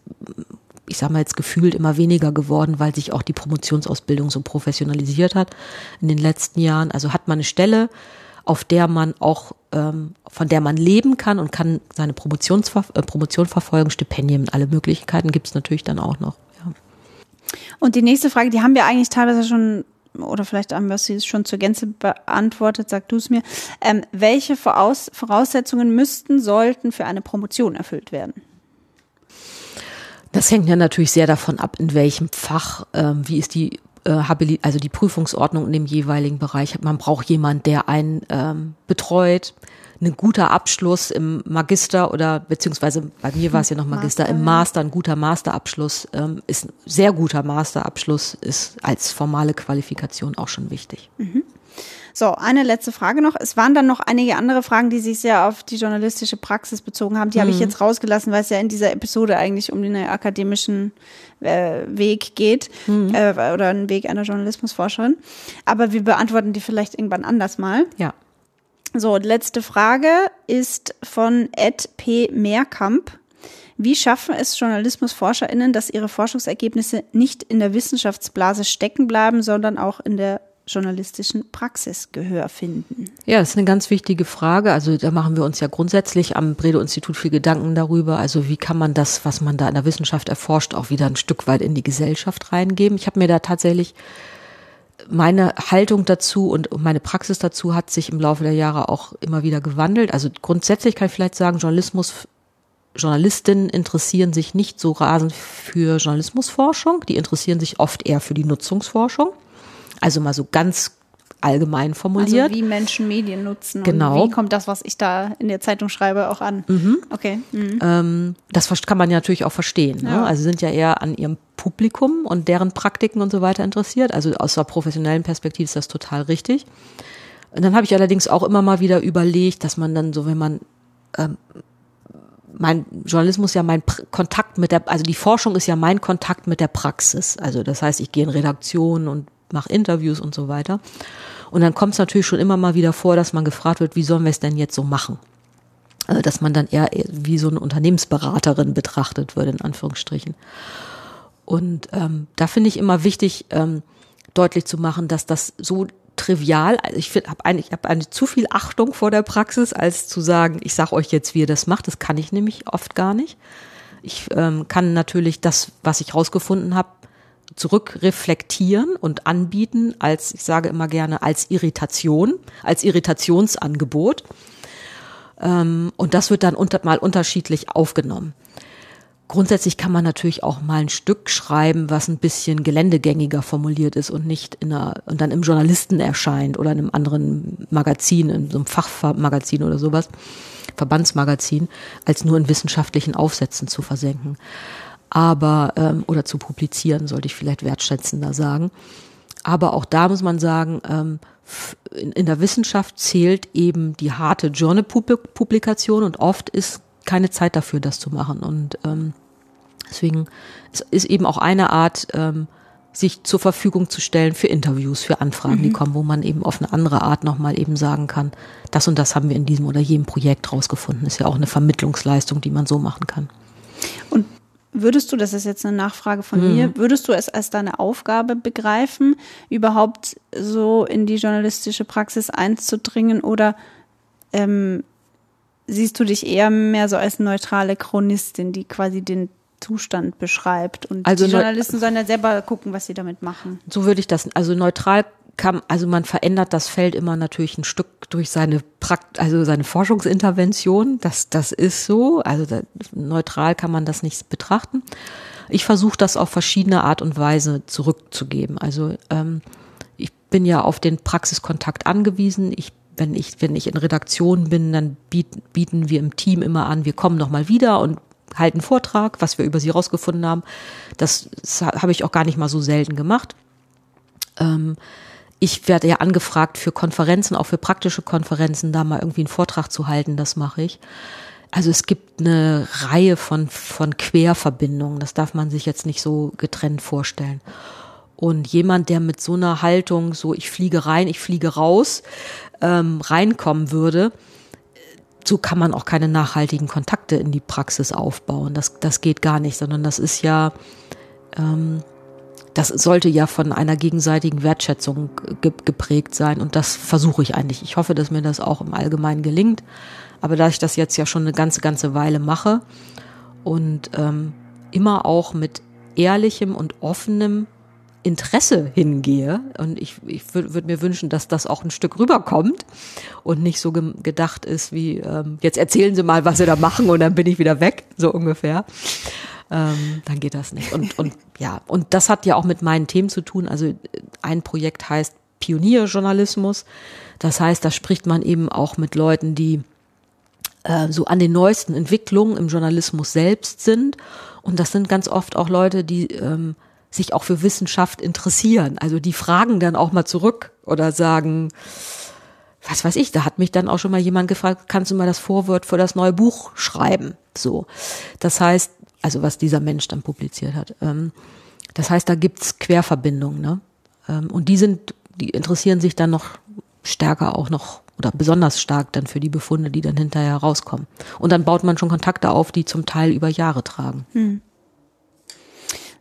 ich sage mal jetzt gefühlt immer weniger geworden, weil sich auch die Promotionsausbildung so professionalisiert hat in den letzten Jahren. Also hat man eine Stelle, auf der man auch, ähm, von der man leben kann und kann seine Promotionsver äh, Promotion verfolgen, Stipendien, alle Möglichkeiten gibt es natürlich dann auch noch. Ja. Und die nächste Frage, die haben wir eigentlich teilweise schon oder vielleicht haben wir sie schon zur Gänze beantwortet, sag du es mir. Ähm, welche Voraus Voraussetzungen müssten, sollten für eine Promotion erfüllt werden? Das hängt ja natürlich sehr davon ab, in welchem Fach, ähm, wie ist die äh, also die Prüfungsordnung in dem jeweiligen Bereich. Man braucht jemanden, der einen ähm, betreut, ein guter Abschluss im Magister oder beziehungsweise bei mir war es ja noch Magister, Master, im Master, ein guter Masterabschluss ähm, ist ein sehr guter Masterabschluss ist als formale Qualifikation auch schon wichtig. Mhm. So, eine letzte Frage noch. Es waren dann noch einige andere Fragen, die sich sehr auf die journalistische Praxis bezogen haben. Die mhm. habe ich mhm. jetzt rausgelassen, weil es ja in dieser Episode eigentlich um den akademischen äh, Weg geht mhm. äh, oder einen Weg einer Journalismusforscherin. Aber wir beantworten die vielleicht irgendwann anders mal. Ja. So, letzte Frage ist von Ed P. Mehrkamp. Wie schaffen es JournalismusforscherInnen, dass ihre Forschungsergebnisse nicht in der Wissenschaftsblase stecken bleiben, sondern auch in der journalistischen Praxis Gehör finden? Ja, das ist eine ganz wichtige Frage. Also da machen wir uns ja grundsätzlich am Bredow-Institut viel Gedanken darüber. Also wie kann man das, was man da in der Wissenschaft erforscht, auch wieder ein Stück weit in die Gesellschaft reingeben? Ich habe mir da tatsächlich meine Haltung dazu und meine Praxis dazu hat sich im Laufe der Jahre auch immer wieder gewandelt. Also grundsätzlich kann ich vielleicht sagen, Journalismus, Journalistinnen interessieren sich nicht so rasend für Journalismusforschung, die interessieren sich oft eher für die Nutzungsforschung. Also mal so ganz allgemein formuliert. Also wie Menschen Medien nutzen. Genau. Und wie kommt das, was ich da in der Zeitung schreibe, auch an? Mhm. Okay. Mhm. Ähm, das kann man ja natürlich auch verstehen. Ne? Ja. Also sie sind ja eher an ihrem Publikum und deren Praktiken und so weiter interessiert. Also aus der professionellen Perspektive ist das total richtig. Und dann habe ich allerdings auch immer mal wieder überlegt, dass man dann so, wenn man ähm, mein Journalismus ja mein Pr Kontakt mit der, also die Forschung ist ja mein Kontakt mit der Praxis. Also das heißt, ich gehe in Redaktionen und mache Interviews und so weiter. Und dann kommt es natürlich schon immer mal wieder vor, dass man gefragt wird, wie sollen wir es denn jetzt so machen? Also, dass man dann eher wie so eine Unternehmensberaterin betrachtet wird, in Anführungsstrichen. Und ähm, da finde ich immer wichtig, ähm, deutlich zu machen, dass das so trivial, also ich habe eine, ich hab eine zu viel Achtung vor der Praxis, als zu sagen, ich sage euch jetzt, wie ihr das macht. Das kann ich nämlich oft gar nicht. Ich ähm, kann natürlich das, was ich rausgefunden habe, zurückreflektieren und anbieten als, ich sage immer gerne, als Irritation, als Irritationsangebot. Ähm, und das wird dann unter, mal unterschiedlich aufgenommen. Grundsätzlich kann man natürlich auch mal ein Stück schreiben, was ein bisschen geländegängiger formuliert ist und nicht in einer, und dann im Journalisten erscheint oder in einem anderen Magazin, in so einem Fachmagazin oder sowas, Verbandsmagazin, als nur in wissenschaftlichen Aufsätzen zu versenken aber ähm, oder zu publizieren, sollte ich vielleicht wertschätzender sagen. Aber auch da muss man sagen, ähm, in, in der Wissenschaft zählt eben die harte Journal-Publikation und oft ist keine Zeit dafür, das zu machen. Und ähm, deswegen es ist eben auch eine Art, ähm, sich zur Verfügung zu stellen für Interviews, für Anfragen, mhm. die kommen, wo man eben auf eine andere Art nochmal eben sagen kann, das und das haben wir in diesem oder jedem Projekt rausgefunden. Ist ja auch eine Vermittlungsleistung, die man so machen kann. Und Würdest du, das ist jetzt eine Nachfrage von Mhm. mir, würdest du es als deine Aufgabe begreifen, überhaupt so in die journalistische Praxis einzudringen oder ähm, siehst du dich eher mehr so als neutrale Chronistin, die quasi den Zustand beschreibt und Also die Journalisten sollen ja selber gucken, was sie damit machen. So würde ich das, also neutral kann, also man verändert das Feld immer natürlich ein Stück durch seine Prakt, also seine Forschungsintervention. Das, das ist so. Also da, neutral kann man das nicht betrachten. Ich versuche das auf verschiedene Art und Weise zurückzugeben. Also ähm, ich bin ja auf den Praxiskontakt angewiesen. Ich wenn ich, wenn ich in Redaktion bin, dann biet, bieten wir im Team immer an, wir kommen nochmal wieder und halten Vortrag, was wir über sie rausgefunden haben. Das, das habe ich auch gar nicht mal so selten gemacht. Ähm, ich werde ja angefragt für Konferenzen, auch für praktische Konferenzen, da mal irgendwie einen Vortrag zu halten, das mache ich. Also es gibt eine Reihe von, von Querverbindungen, das darf man sich jetzt nicht so getrennt vorstellen. Und jemand, der mit so einer Haltung, so ich fliege rein, ich fliege raus, ähm, reinkommen würde, so kann man auch keine nachhaltigen Kontakte in die Praxis aufbauen. Das, das geht gar nicht, sondern das ist ja, ähm, das sollte ja von einer gegenseitigen Wertschätzung ge geprägt sein und das versuche ich eigentlich. Ich hoffe, dass mir das auch im Allgemeinen gelingt. Aber da ich das jetzt ja schon eine ganze, ganze Weile mache und ähm, immer auch mit ehrlichem und offenem Interesse hingehe und ich, ich würde würd mir wünschen, dass das auch ein Stück rüberkommt und nicht so ge gedacht ist wie, ähm, jetzt erzählen Sie mal, was Sie da machen und dann bin ich wieder weg, so ungefähr. Ähm, dann geht das nicht. Und, und ja, und das hat ja auch mit meinen Themen zu tun. Also ein Projekt heißt Pionierjournalismus. Das heißt, da spricht man eben auch mit Leuten, die äh, so an den neuesten Entwicklungen im Journalismus selbst sind. Und das sind ganz oft auch Leute, die ähm, sich auch für Wissenschaft interessieren. Also die fragen dann auch mal zurück oder sagen, was weiß ich, da hat mich dann auch schon mal jemand gefragt, kannst du mal das Vorwort für das neue Buch schreiben? So. Das heißt, also was dieser Mensch dann publiziert hat. Ähm, das heißt, da gibt's Querverbindungen, ne? Ähm, und die sind, die interessieren sich dann noch stärker auch noch oder besonders stark dann für die Befunde, die dann hinterher rauskommen. Und dann baut man schon Kontakte auf, die zum Teil über Jahre tragen. Hm.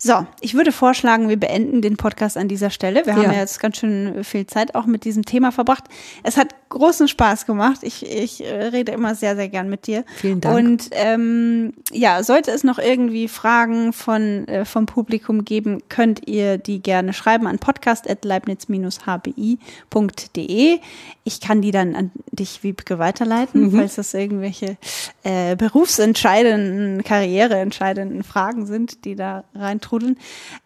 So, ich würde vorschlagen, wir beenden den Podcast an dieser Stelle. Wir ja. haben ja jetzt ganz schön viel Zeit auch mit diesem Thema verbracht. Es hat großen Spaß gemacht. Ich, ich äh, rede immer sehr, sehr gern mit dir. Vielen Dank. Und ähm, ja, sollte es noch irgendwie Fragen von, äh, vom Publikum geben, könnt ihr die gerne schreiben an podcast.leibniz-hbi.de. Ich kann die dann an dich, Wiebke, weiterleiten, mhm. falls das irgendwelche äh, berufsentscheidenden, karriereentscheidenden Fragen sind, die da reintrudeln trudeln.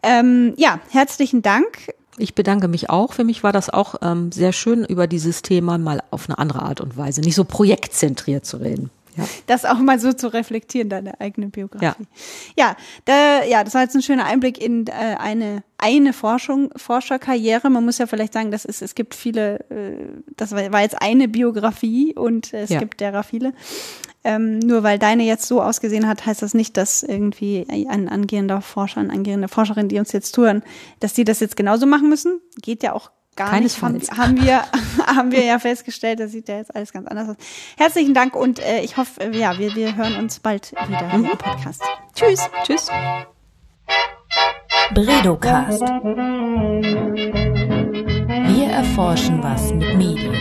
Ähm, ja, herzlichen Dank. Ich bedanke mich auch. Für mich war das auch ähm, sehr schön, über dieses Thema mal auf eine andere Art und Weise, nicht so projektzentriert zu reden. Ja. Das auch mal so zu reflektieren, deine eigene Biografie. Ja, ja, da, ja das war jetzt ein schöner Einblick in äh, eine eine Forschung, Forscherkarriere. Man muss ja vielleicht sagen, das ist, es gibt viele, äh, das war jetzt eine Biografie und es ja. gibt derer viele. Ähm, nur weil deine jetzt so ausgesehen hat, heißt das nicht, dass irgendwie ein angehender Forscher, eine angehende Forscherin, die uns jetzt zuhören, dass die das jetzt genauso machen müssen. Geht ja auch gar Keinesfalls. nicht. Haben, haben, wir, haben wir ja festgestellt, das sieht ja jetzt alles ganz anders aus. Herzlichen Dank und äh, ich hoffe, äh, ja, wir, wir hören uns bald wieder im mhm. Podcast. Tschüss. Tschüss. Bredocast. Wir erforschen was mit Medien.